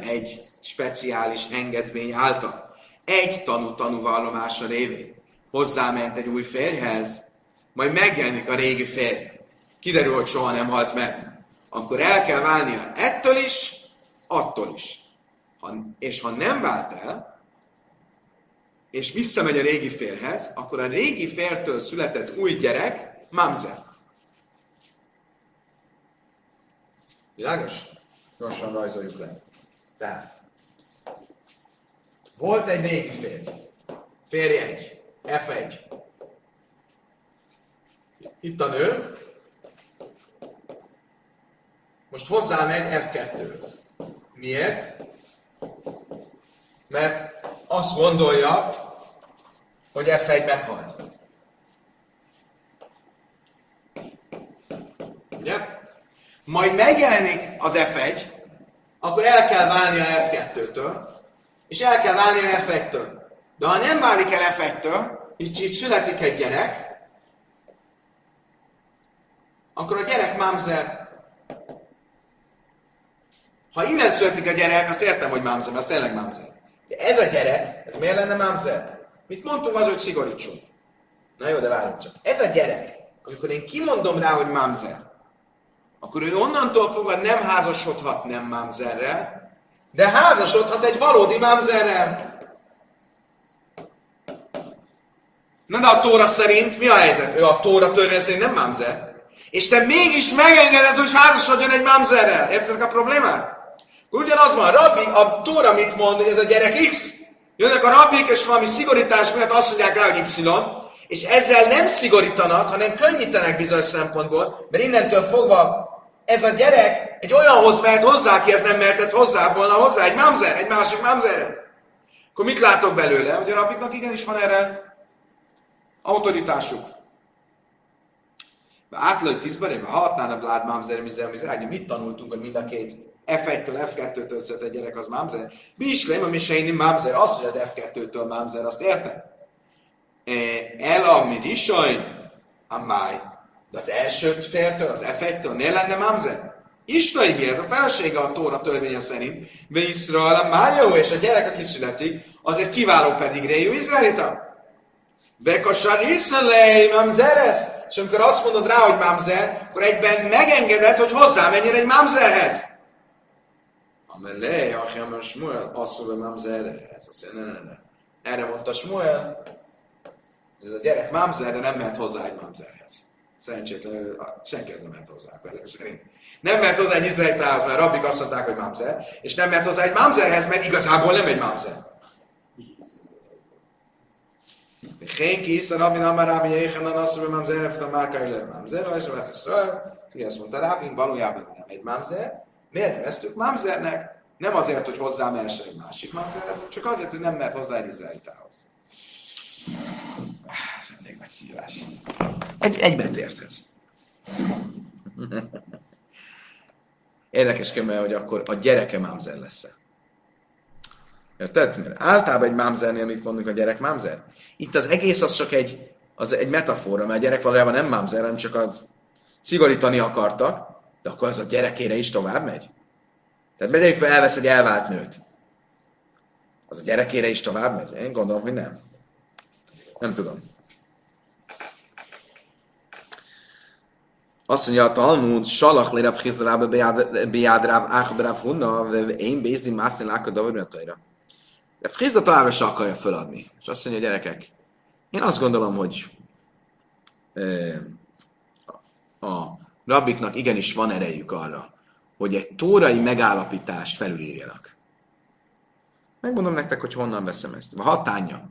egy speciális engedmény által, egy tanú tanúvallomása révén hozzáment egy új férjhez, majd megjelenik a régi férj, kiderül, hogy soha nem halt meg, akkor el kell válnia ettől is, attól is. Ha, és ha nem vált el, és visszamegy a régi férhez, akkor a régi fértől született új gyerek mamzer. Világos? Gyorsan rajzoljuk le. Tehát, volt egy régi férj. Férj egy. F1. Itt a nő. Most hozzámegy F2-höz. Miért? Mert azt gondolja, hogy F1 meghalt. Ugye? Majd megjelenik az F1, akkor el kell válni a F2-től, és el kell válni a F1-től. De ha nem válik el F1-től, és így születik egy gyerek, akkor a gyerek mamzer. Ha innen születik a gyerek, azt értem, hogy mamzer, mert az tényleg mamzer. De ez a gyerek, ez miért lenne mamzer? Mit mondtunk az, hogy szigorítsunk? Na jó, de várjunk csak. Ez a gyerek, amikor én kimondom rá, hogy mamzer, akkor ő onnantól fogva nem házasodhat nem mamzerrel, de házasodhat egy valódi mamzerrel. Na de a Tóra szerint mi a helyzet? Ő a Tóra törvény szerint nem mamzer. És te mégis megengeded, hogy házasodjon egy mamzerrel. Érted a problémát? Ugyanaz van, rabbi, a Tóra mit mond, hogy ez a gyerek X? Jönnek a rabbik, és valami szigorítás miatt azt mondják rá, hogy Y, és ezzel nem szigorítanak, hanem könnyítenek bizonyos szempontból, mert innentől fogva ez a gyerek egy olyanhoz mehet hozzá, aki ez nem mehetett hozzá volna hozzá, egy mamzer, egy másik mamzerhez. Akkor mit látok belőle? Hogy a rabbiknak igenis van erre autoritásuk. Átlőtt tízberébe, ha hatnának lát mamzer, mit tanultunk, hogy mind a két F1-től, F2-től született gyerek az mamzer. Mi is lém, ami se mamzer, az, hogy az F2-től mamzer, azt érted? El a mi risaj, a máj. De az első fértől, az F1-től miért lenne mamzer? Istai ez a felesége a Tóra törvénye szerint. Vészről a májó, és a gyerek, aki születik, az egy kiváló pedigréjú izraelita. Bekasar iszalej, mamzeres. És amikor azt mondod rá, hogy mamzer, akkor egyben megengeded, hogy hozzámenjen egy mamzerhez. Mert le, ha Hemer Smuel, asszol mamzer, ez azt mondja, ne, ne, ne. Erre mondta Smuel, ez a gyerek mamzer, de nem ment hozzá egy mamzerhez. Szerencsétlenül senki ez nem ment hozzá, ezek szerint. Nem ment hozzá egy izraelitához, mert rabbik azt mondták, hogy mamzer, és nem ment hozzá egy mamzerhez, mert igazából nem egy mamzer. Henki is a rabbi nem már rabbi jéhanan azt, hogy mamzer, ezt a márkai le mamzer, és azt mondta, rabbi valójában nem egy mamzer, Miért neveztük mamzernek? Nem azért, hogy hozzá mehessen egy másik mamzerhez, csak azért, hogy nem mehet hozzá egy izraelitához. Elég nagy szívás. Egy, egyben ez. *laughs* Érdekes kell, hogy akkor a gyereke mámzer lesz -e. Érted? Mert általában egy mámzernél mit mondunk a gyerek mámzer? Itt az egész az csak egy, az egy metafora, mert a gyerek valójában nem mámzer, hanem csak a szigorítani akartak, de akkor az a gyerekére is tovább megy. Tehát megyek fel, elvesz egy elvált nőt. Az a gyerekére is tovább megy? Én gondolom, hogy nem. Nem tudom. Azt mondja a Talmud, salach le Rav Chizrabe bejad Rav Ach Rav Hunna, én bézni mászni láka David De Chizda továbbra se akarja föladni. És azt mondja, gyerekek, én azt gondolom, hogy a rabbiknak igenis van erejük arra, hogy egy tórai megállapítást felülírjanak. Megmondom nektek, hogy honnan veszem ezt. A hatánya.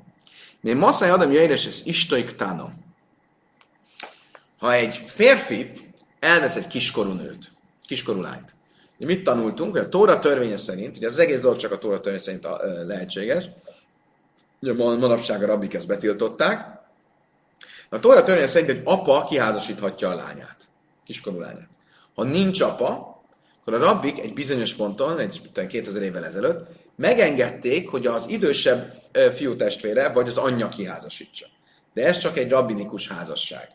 Én masszai adom jöjjres, ez istoik táno. Ha egy férfi elvesz egy kiskorú nőt, kiskorú lányt, mi mit tanultunk, hogy a Tóra törvénye szerint, ugye az egész dolog csak a Tóra törvénye szerint lehetséges, ugye manapság a rabbik ezt betiltották, a Tóra törvénye szerint egy apa kiházasíthatja a lányát, kiskorú lányát. Ha nincs apa, akkor a rabbik egy bizonyos ponton, egy 2000 évvel ezelőtt, megengedték, hogy az idősebb fiú testvére vagy az anyja kiházasítsa. De ez csak egy rabbinikus házasság.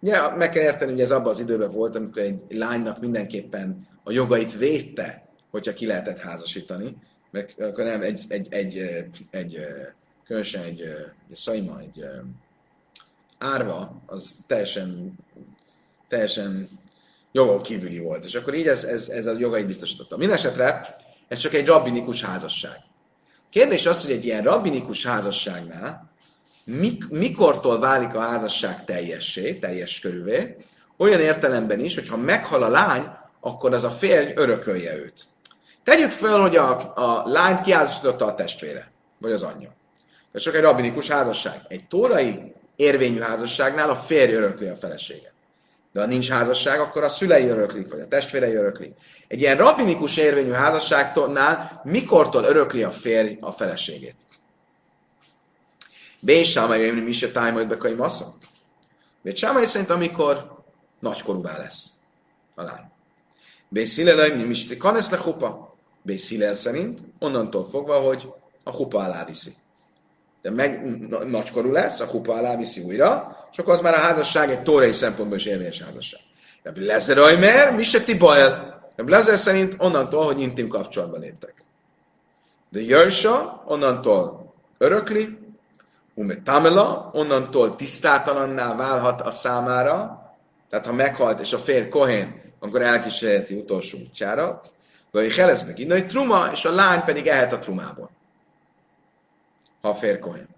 Ugye meg kell érteni, hogy ez abban az időben volt, amikor egy lánynak mindenképpen a jogait védte, hogyha ki lehetett házasítani, mert akkor nem egy, egy, egy, egy különösen egy, egy szaima, egy árva, az teljesen, teljesen jogon kívüli volt. És akkor így ez, ez, ez a jogait biztosította. Mindenesetre ez csak egy rabbinikus házasság. Kérdés az, hogy egy ilyen rabbinikus házasságnál mik, mikortól válik a házasság teljessé, teljes körülvé, olyan értelemben is, hogy ha meghal a lány, akkor az a férj örökölje őt. Tegyük fel, hogy a, a lányt kiházasította a testvére, vagy az anyja. Ez csak egy rabbinikus házasság. Egy tórai érvényű házasságnál a férj örökli a feleséget. De ha nincs házasság, akkor a szülei öröklik, vagy a testvérei öröklik. Egy ilyen rabbinikus érvényű házasságtól mikortól örökli a férj a feleségét? Bés Sámai mi se tájmod bekai massza? Bés Sámai szerint, amikor nagykorúvá lesz a lány. Bés Hillel mi is kanesz le hupa? Bés Hillel szerint onnantól fogva, hogy a hupa alá viszi. De meg nagykorú lesz, a hupa alá viszi újra, és akkor az már a házasság egy tórai szempontból is érvényes házasság. De Lezer mer, mi se tibael. De Lezer szerint onnantól, hogy intim kapcsolatban léptek. De Jörsha onnantól örökli, Ume Tamela, onnantól tisztátalanná válhat a számára, tehát ha meghalt és a fér kohén, akkor elkísérheti utolsó útjára, vagy Helesz meg innai truma, és a lány pedig ehet a trumából. A fér kohén.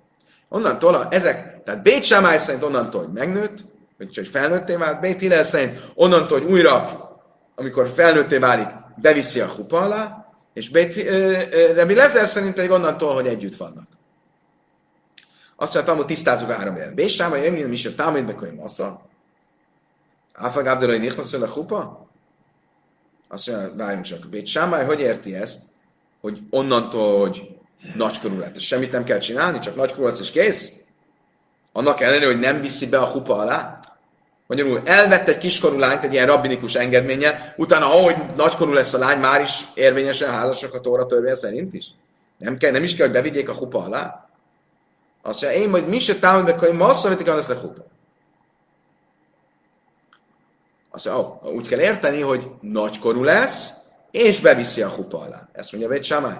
Onnantól a, ezek, tehát Bét Sámály szerint onnantól, hogy megnőtt, vagy hogy felnőtté vált, Bét Hillel szerint onnantól, hogy újra, amikor felnőtté válik, beviszi a hupa alá, és Bét, Rebi Lezer szerint pedig onnantól, hogy együtt vannak. Azt mondja, hogy tisztázzuk három ilyen. Bésáma, jöjjön, mi sem támít be, hogy massza. Áfag Abdelai Nichnasz a hupa? Azt mondja, várjunk csak. Bét Sámály, hogy érti ezt, hogy onnantól, hogy nagykorú lett, és semmit nem kell csinálni, csak nagykorú lesz és kész? Annak ellenére, hogy nem viszi be a hupa alá? Magyarul elvett egy kiskorú lányt egy ilyen rabbinikus engedménye, utána ahogy nagykorú lesz a lány, már is érvényesen házasok a Tóra törvény szerint is? Nem, kell, nem is kell, hogy bevigyék a hupa alá? Azt mondja, én majd mi se támad be, hogy ma azt mondja, hogy le hupa. Azt mondja, oh, úgy kell érteni, hogy nagykorú lesz, és beviszi a hupa alá. Ezt mondja Bét Samály.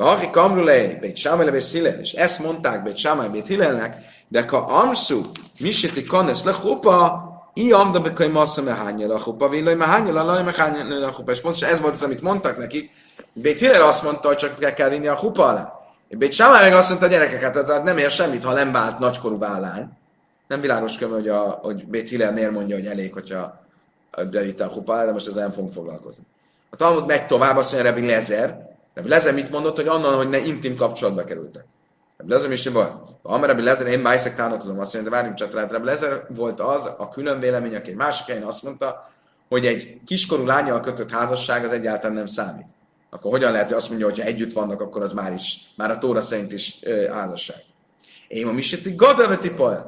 Aki kamrulei, Bét Samály, Bét Hillel, és ezt mondták Bét Samály, Bét Hillelnek, de ha amszú, miseti kanesz le hupa, i amda be kai massza me hányja a hupa, villai me hányja a me hányja a hupa. És pontosan ez volt az, amit mondtak nekik. Bét Hillel azt mondta, hogy csak be kell vinni a hupa alá. Bét Sámár meg azt mondta a gyerekeket, tehát nem ér semmit, ha nem vált nagykorú vállány. Nem világos kömű, hogy, a, hogy Bét Hillel miért mondja, hogy elég, hogyha bevitte a hupára, de most ezzel nem fogunk foglalkozni. A Talmud megy tovább, azt mondja Rebi Lezer. Rebi Lezer mit mondott, hogy annan, hogy ne intim kapcsolatba kerültek. Rebi Lezer is baj. Ha Rebi Lezer, én Májszek tánoklom, azt mondja, de várjunk lehet Rebi Lezer volt az, a külön vélemény, aki egy másik helyen azt mondta, hogy egy kiskorú lányjal kötött házasság az egyáltalán nem számít. Akkor hogyan lehet, hogy azt mondja, hogy ha együtt vannak, akkor az már is, már a Tóra szerint is ö, házasság. Én ma miseti gadaveti Oké,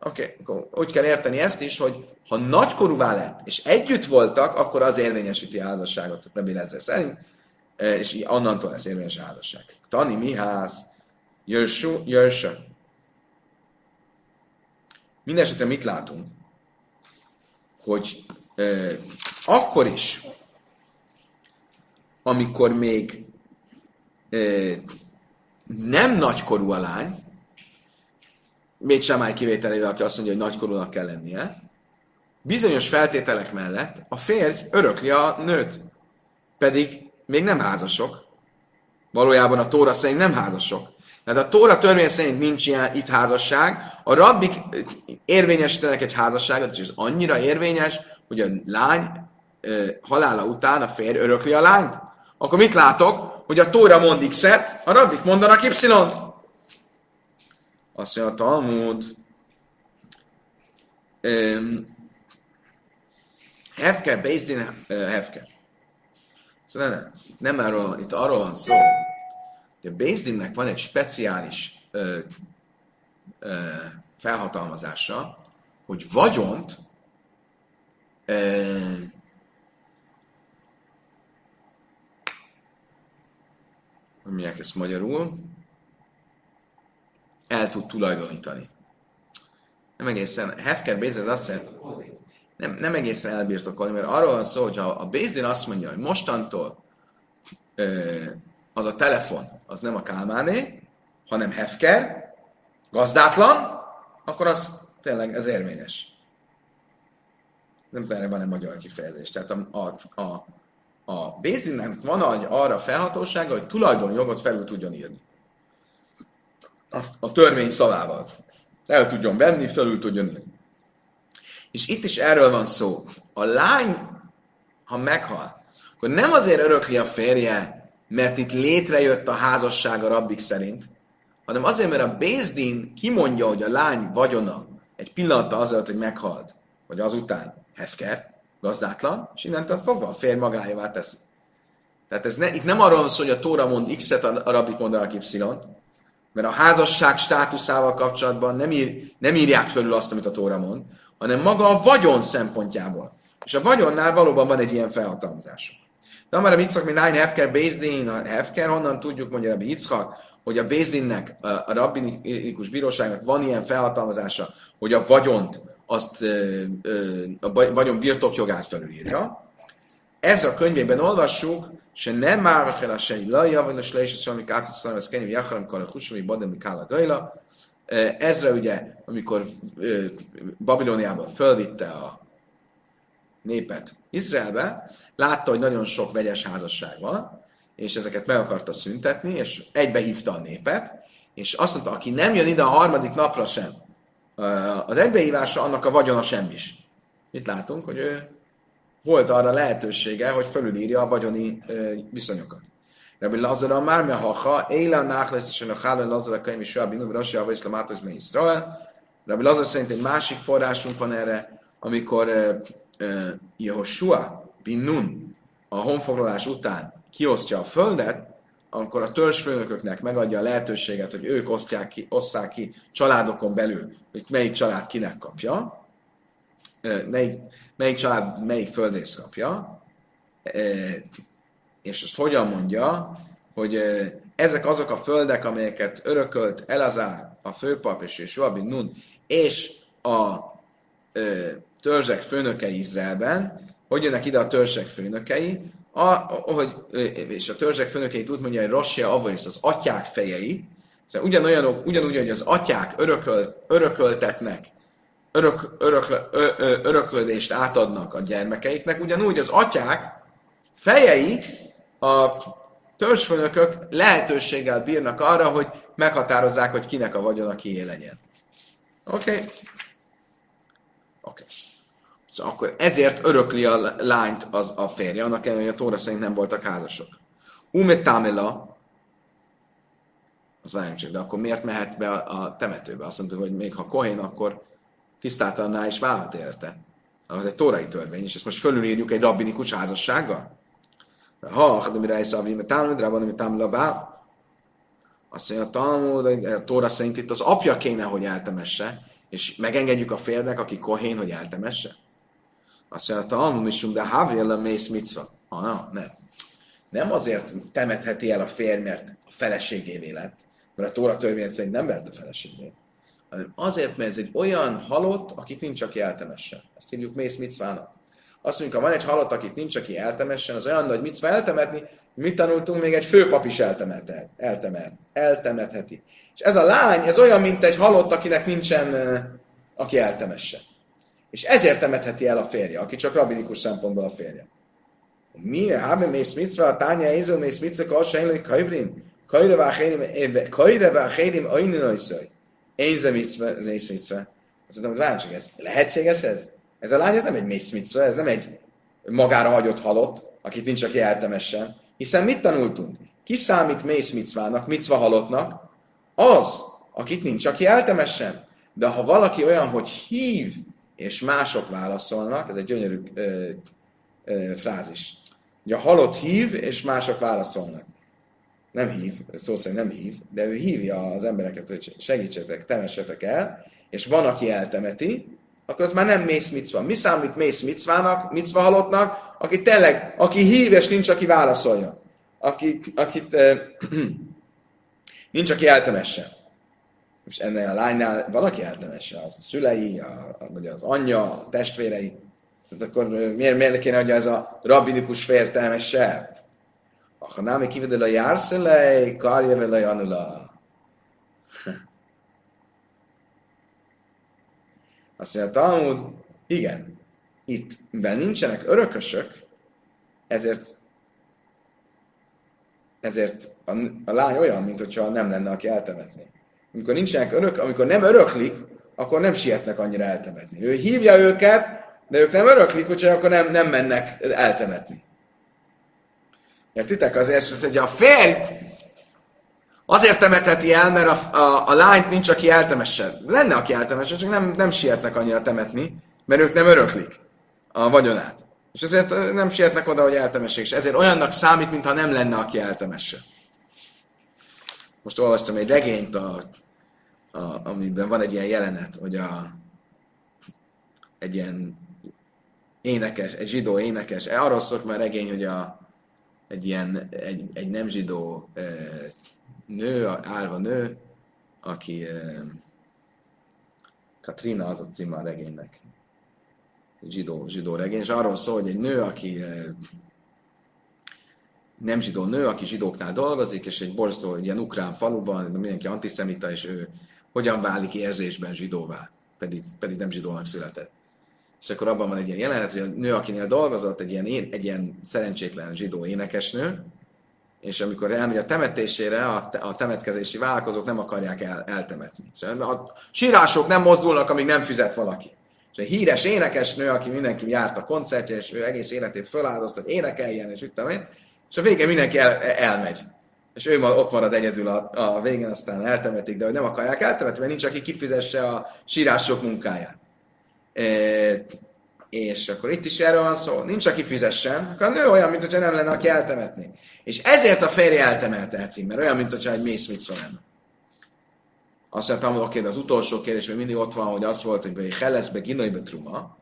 okay, akkor úgy kell érteni ezt is, hogy ha nagykorúvá lett, és együtt voltak, akkor az érvényesíti a házasságot, Rabbi Lezer szerint, és így onnantól lesz érvényes a házasság. Tani Mihász, Jörsö. Mindenesetre mit látunk? Hogy ö, akkor is, amikor még ö, nem nagykorú a lány, még sem kivételével, aki azt mondja, hogy nagykorúnak kell lennie, bizonyos feltételek mellett a férj örökli a nőt, pedig még nem házasok. Valójában a Tóra szerint nem házasok. Tehát a Tóra törvény szerint nincs ilyen itt házasság, a rabbik érvényesítenek egy házasságot, és ez annyira érvényes, hogy a lány halála után a férj örökli a lányt. Akkor mit látok? Hogy a Tóra mond X-et, a rabbik mondanak Y-t. Azt mondja a Talmud, Hefke, Bézdin, Hefke. Szóval nem, nem arról, itt arról van szó, hogy a Bézdinnek van egy speciális ö, ö, felhatalmazása, hogy vagyont ö, mondják ezt magyarul, el tud tulajdonítani. Nem egészen, Hefker Bézdin azt jelenti, nem, nem egészen elbirtokolni, mert arról van szó, hogy a Bézdin azt mondja, hogy mostantól az a telefon, az nem a Kálmáné, hanem Hefker, gazdátlan, akkor az tényleg ez érvényes. Nem tudom, van egy magyar kifejezés. Tehát a, a, a, a Bézdinnek van arra felhatósága, hogy tulajdonjogot felül tudjon írni. A, a törvény szavával. El tudjon venni, felül tudjon írni. És itt is erről van szó. A lány, ha meghal, akkor nem azért örökli a férje, mert itt létrejött a házasság a rabbik szerint, hanem azért, mert a Bézdin kimondja, hogy a lány vagyona egy pillanata azelőtt, hogy meghalt, vagy azután hefker, gazdátlan, és innentől fogva a férj magáévá teszi. Tehát ez ne, itt nem arról van szó, hogy a Tóra mond X-et, a, a rabbik mondanak Y-t, mert a házasság státuszával kapcsolatban nem, ír, nem írják fölül azt, amit a Tóra mond, hanem maga a vagyon szempontjából. És a vagyonnál valóban van egy ilyen felhatalmazás. De amara Yitzchak, mint Nine Hefker Bézdin, a Hefker, honnan tudjuk, mondja Rabbi Yitzchak, hogy a Bézdinnek, a rabbinikus bíróságnak van ilyen felhatalmazása, hogy a vagyont, azt a vagyon birtokjogát felülírja. Ez a könyvében olvassuk, se nem már a se laja, vagy a se is, ami kácaszalom, ez kenyv jacharam, kar a husami, bademi, kála, gajla. Ezre ugye, amikor Babilóniában fölvitte a népet Izraelbe, látta, hogy nagyon sok vegyes házasság van, és ezeket meg akarta szüntetni, és egybehívta a népet, és azt mondta, aki nem jön ide a harmadik napra sem, az egybehívásra, annak a vagyona semmis. Mit látunk, hogy ő volt arra lehetősége, hogy fölülírja a vagyoni viszonyokat. Rabbi Lazar már me haha, élen náchlesz és hálő Lazar a könyv is Rabbi Nubi Rasi Ava Iszlam Átoz me Israel. Rabbi Lazar szerint egy másik forrásunk van erre, amikor uh, uh, Jehoshua a honfoglalás után kiosztja a földet, akkor a törzsfőnököknek megadja a lehetőséget, hogy ők osztják ki, osszák ki családokon belül, hogy melyik család kinek kapja, melyik, melyik család melyik földrész kapja, és ezt hogyan mondja, hogy ezek azok a földek, amelyeket örökölt Elazár, a főpap és Joabin Nun, és a törzsek főnökei Izraelben, hogy jönnek ide a törzsek főnökei, a, hogy, és a törzsek főnökei úgy mondja, hogy Rossia Avois, az atyák fejei, szóval ugyanolyanok, ugyanúgy, hogy az atyák örököl, örököltetnek, örök, örök, ö, ö, öröklődést átadnak a gyermekeiknek, ugyanúgy az atyák fejei a törzsfőnökök lehetőséggel bírnak arra, hogy meghatározzák, hogy kinek a vagyona kié legyen. Oké? Okay? Oké. Okay. Szóval akkor ezért örökli a lányt az a férje, annak ellenére, hogy a Tóra szerint nem voltak házasok. Umetámela, az várjunk csak, de akkor miért mehet be a, a temetőbe? Azt mondta, hogy még ha kohén, akkor tisztátalanná is válhat érte. Az egy tórai törvény, és ezt most fölülírjuk egy rabbinikus házassággal. Ha, de mire is szavim, mert támad, rabban, amit támad azt mondja, a Talmud, a Tóra szerint itt az apja kéne, hogy eltemesse, és megengedjük a férnek, aki kohén, hogy eltemesse. Azt mondja, a Talmud is, de Havél a mész micva. Ah, na, nem. Nem azért temetheti el a férj, mert a feleségévé lett, mert a Tóra törvény szerint nem vett a feleségét, hanem azért, mert ez egy olyan halott, akit nincs, aki eltemesse. Ezt hívjuk mész micvának. Azt mondjuk, ha van egy halott, akit nincs, aki eltemessen, az olyan nagy micva eltemetni, mit tanultunk, még egy főpap is eltemet, eltemet, eltemetheti. És ez a lány, ez olyan, mint egy halott, akinek nincsen, aki eltemesse. És ezért temetheti el a férje, aki csak rabinikus szempontból a férje. Mi? Habe mész micva, a tánya ézó mész micva, kal sejlő kajvrin, kajre váchérim, ajnin ajszaj. Éze micva, mész micva. Azt mondom, hogy csak ez lehetséges ez? Ez a lány, ez nem egy mész micva, ez nem egy magára hagyott halott, akit nincs, aki eltemessen. Hiszen mit tanultunk? Ki számít mész micvának, micva halottnak? Az, akit nincs, aki eltemessen. De ha valaki olyan, hogy hív, és mások válaszolnak, ez egy gyönyörű ö, ö, frázis. Ugye a halott hív, és mások válaszolnak. Nem hív, szó szerint nem hív, de ő hívja az embereket, hogy segítsetek, temessetek el, és van, aki eltemeti, akkor ott már nem mész micva. Mi számít mész micvának, micva halottnak, aki tényleg, aki hív, és nincs, aki válaszolja. Aki, akit eh, *clears throat* nincs, aki eltemesse. És ennél a lánynál valaki eltemesse, az a szülei, a, a, vagy az anyja, a testvérei. Tehát akkor miért, miért kéne, hogy ez a rabbinikus fér temesse el? Ha nem kivedel a járszelej, karja vele janula. *laughs* Azt mondja, Talmud, igen, itt, mivel nincsenek örökösök, ezért ezért a, a lány olyan, mint hogyha nem lenne, aki eltemetné. Amikor nincsenek örök, amikor nem öröklik, akkor nem sietnek annyira eltemetni. Ő hívja őket, de ők nem öröklik, úgyhogy akkor nem, nem mennek eltemetni. Értitek? Azért, hogy a férj azért temetheti el, mert a, a, a lányt nincs, aki eltemesse. Lenne, aki eltemesse, csak nem, nem sietnek annyira temetni, mert ők nem öröklik a vagyonát. És ezért nem sietnek oda, hogy eltemessék. És ezért olyannak számít, mintha nem lenne, aki eltemesse. Most olvastam egy regényt, a, a, amiben van egy ilyen jelenet, hogy a, egy ilyen énekes, egy zsidó énekes, arról szólt már regény, hogy a, egy ilyen, egy, egy nem zsidó e, nő, állva nő, aki e, Katrina az a címe a regénynek zsidó, zsidó regény, és arról szól, hogy egy nő, aki eh, nem zsidó nő, aki zsidóknál dolgozik, és egy borzasztó, ilyen ukrán faluban, mindenki antiszemita, és ő hogyan válik érzésben zsidóvá, pedig, pedig nem zsidónak született. És akkor abban van egy ilyen jelenet, hogy a nő, akinél dolgozott, egy ilyen, egy ilyen szerencsétlen zsidó énekesnő, és amikor elmegy a temetésére, a, te, a temetkezési vállalkozók nem akarják el, eltemetni. Szóval a sírások nem mozdulnak, amíg nem fizet valaki. És egy híres énekesnő, aki mindenki járt a koncertje, és ő egész életét feláldozta, hogy énekeljen, és mit tudom én, és a végén mindenki el, elmegy. És ő ott marad egyedül a, a végén, aztán eltemetik, de hogy nem akarják eltemetni, mert nincs, aki kifizesse a sírások munkáját. E, és akkor itt is erről van szó, nincs, aki fizessen, akkor a nő olyan, mintha nem lenne, aki eltemetni. És ezért a férje eltemelteheti, mert olyan, mintha egy mész mit lenne. Azt mondtam, oké, az utolsó kérdés még mindig ott van, hogy az volt, hogy Heleszbe, Ginaibe truma,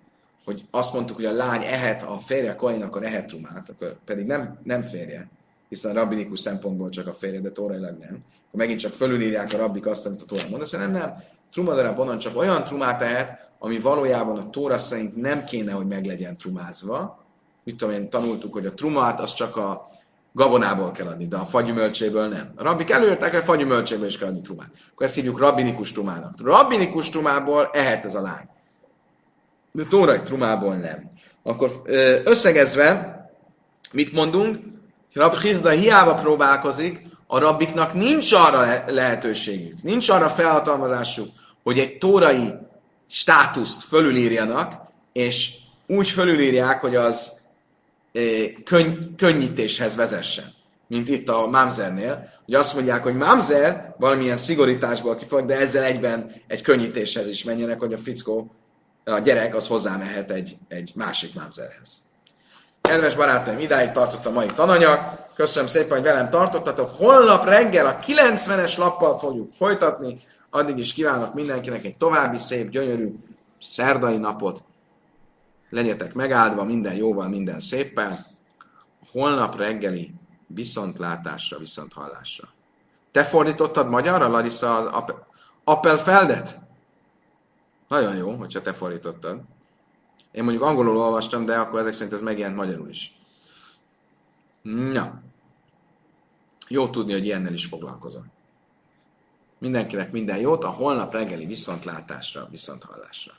hogy azt mondtuk, hogy a lány ehet, a férje koin, akkor ehet trumát, akkor pedig nem, nem férje, hiszen a rabbinikus szempontból csak a férje, de tórailag nem. Akkor megint csak fölülírják a rabbik azt, amit a tóra mond, azt mondja, nem, nem, trumadarab onnan csak olyan trumát ehet, ami valójában a tóra szerint nem kéne, hogy meg legyen trumázva. Mit tudom én, tanultuk, hogy a trumát az csak a gabonából kell adni, de a fagyümölcséből nem. A rabbik előírták, hogy a fagyümölcséből is kell adni trumát. Akkor ezt hívjuk rabbinikus trumának. Rabbinikus trumából ehet ez a lány. De tórai trumából nem. Akkor összegezve, mit mondunk? Rab Hizda hiába próbálkozik, a rabbiknak nincs arra lehetőségük, nincs arra felhatalmazásuk, hogy egy tórai státuszt fölülírjanak, és úgy fölülírják, hogy az könny- könnyítéshez vezessen. Mint itt a Mamzernél, hogy azt mondják, hogy Mamzer valamilyen szigorításból kifog, de ezzel egyben egy könnyítéshez is menjenek, hogy a fickó a gyerek az hozzámehet egy, egy másik mámzerhez. Kedves barátaim, idáig tartott a mai tananyag. Köszönöm szépen, hogy velem tartottatok. Holnap reggel a 90-es lappal fogjuk folytatni. Addig is kívánok mindenkinek egy további szép, gyönyörű szerdai napot. Legyetek megáldva, minden jóval, minden széppel. Holnap reggeli viszontlátásra, viszonthallásra. Te fordítottad magyarra, Larissa, az Appelfeldet? Nagyon jó, hogyha te fordítottad. Én mondjuk angolul olvastam, de akkor ezek szerint ez megjelent magyarul is. Na. Jó tudni, hogy ilyennel is foglalkozom. Mindenkinek minden jót, a holnap reggeli viszontlátásra, viszonthallásra.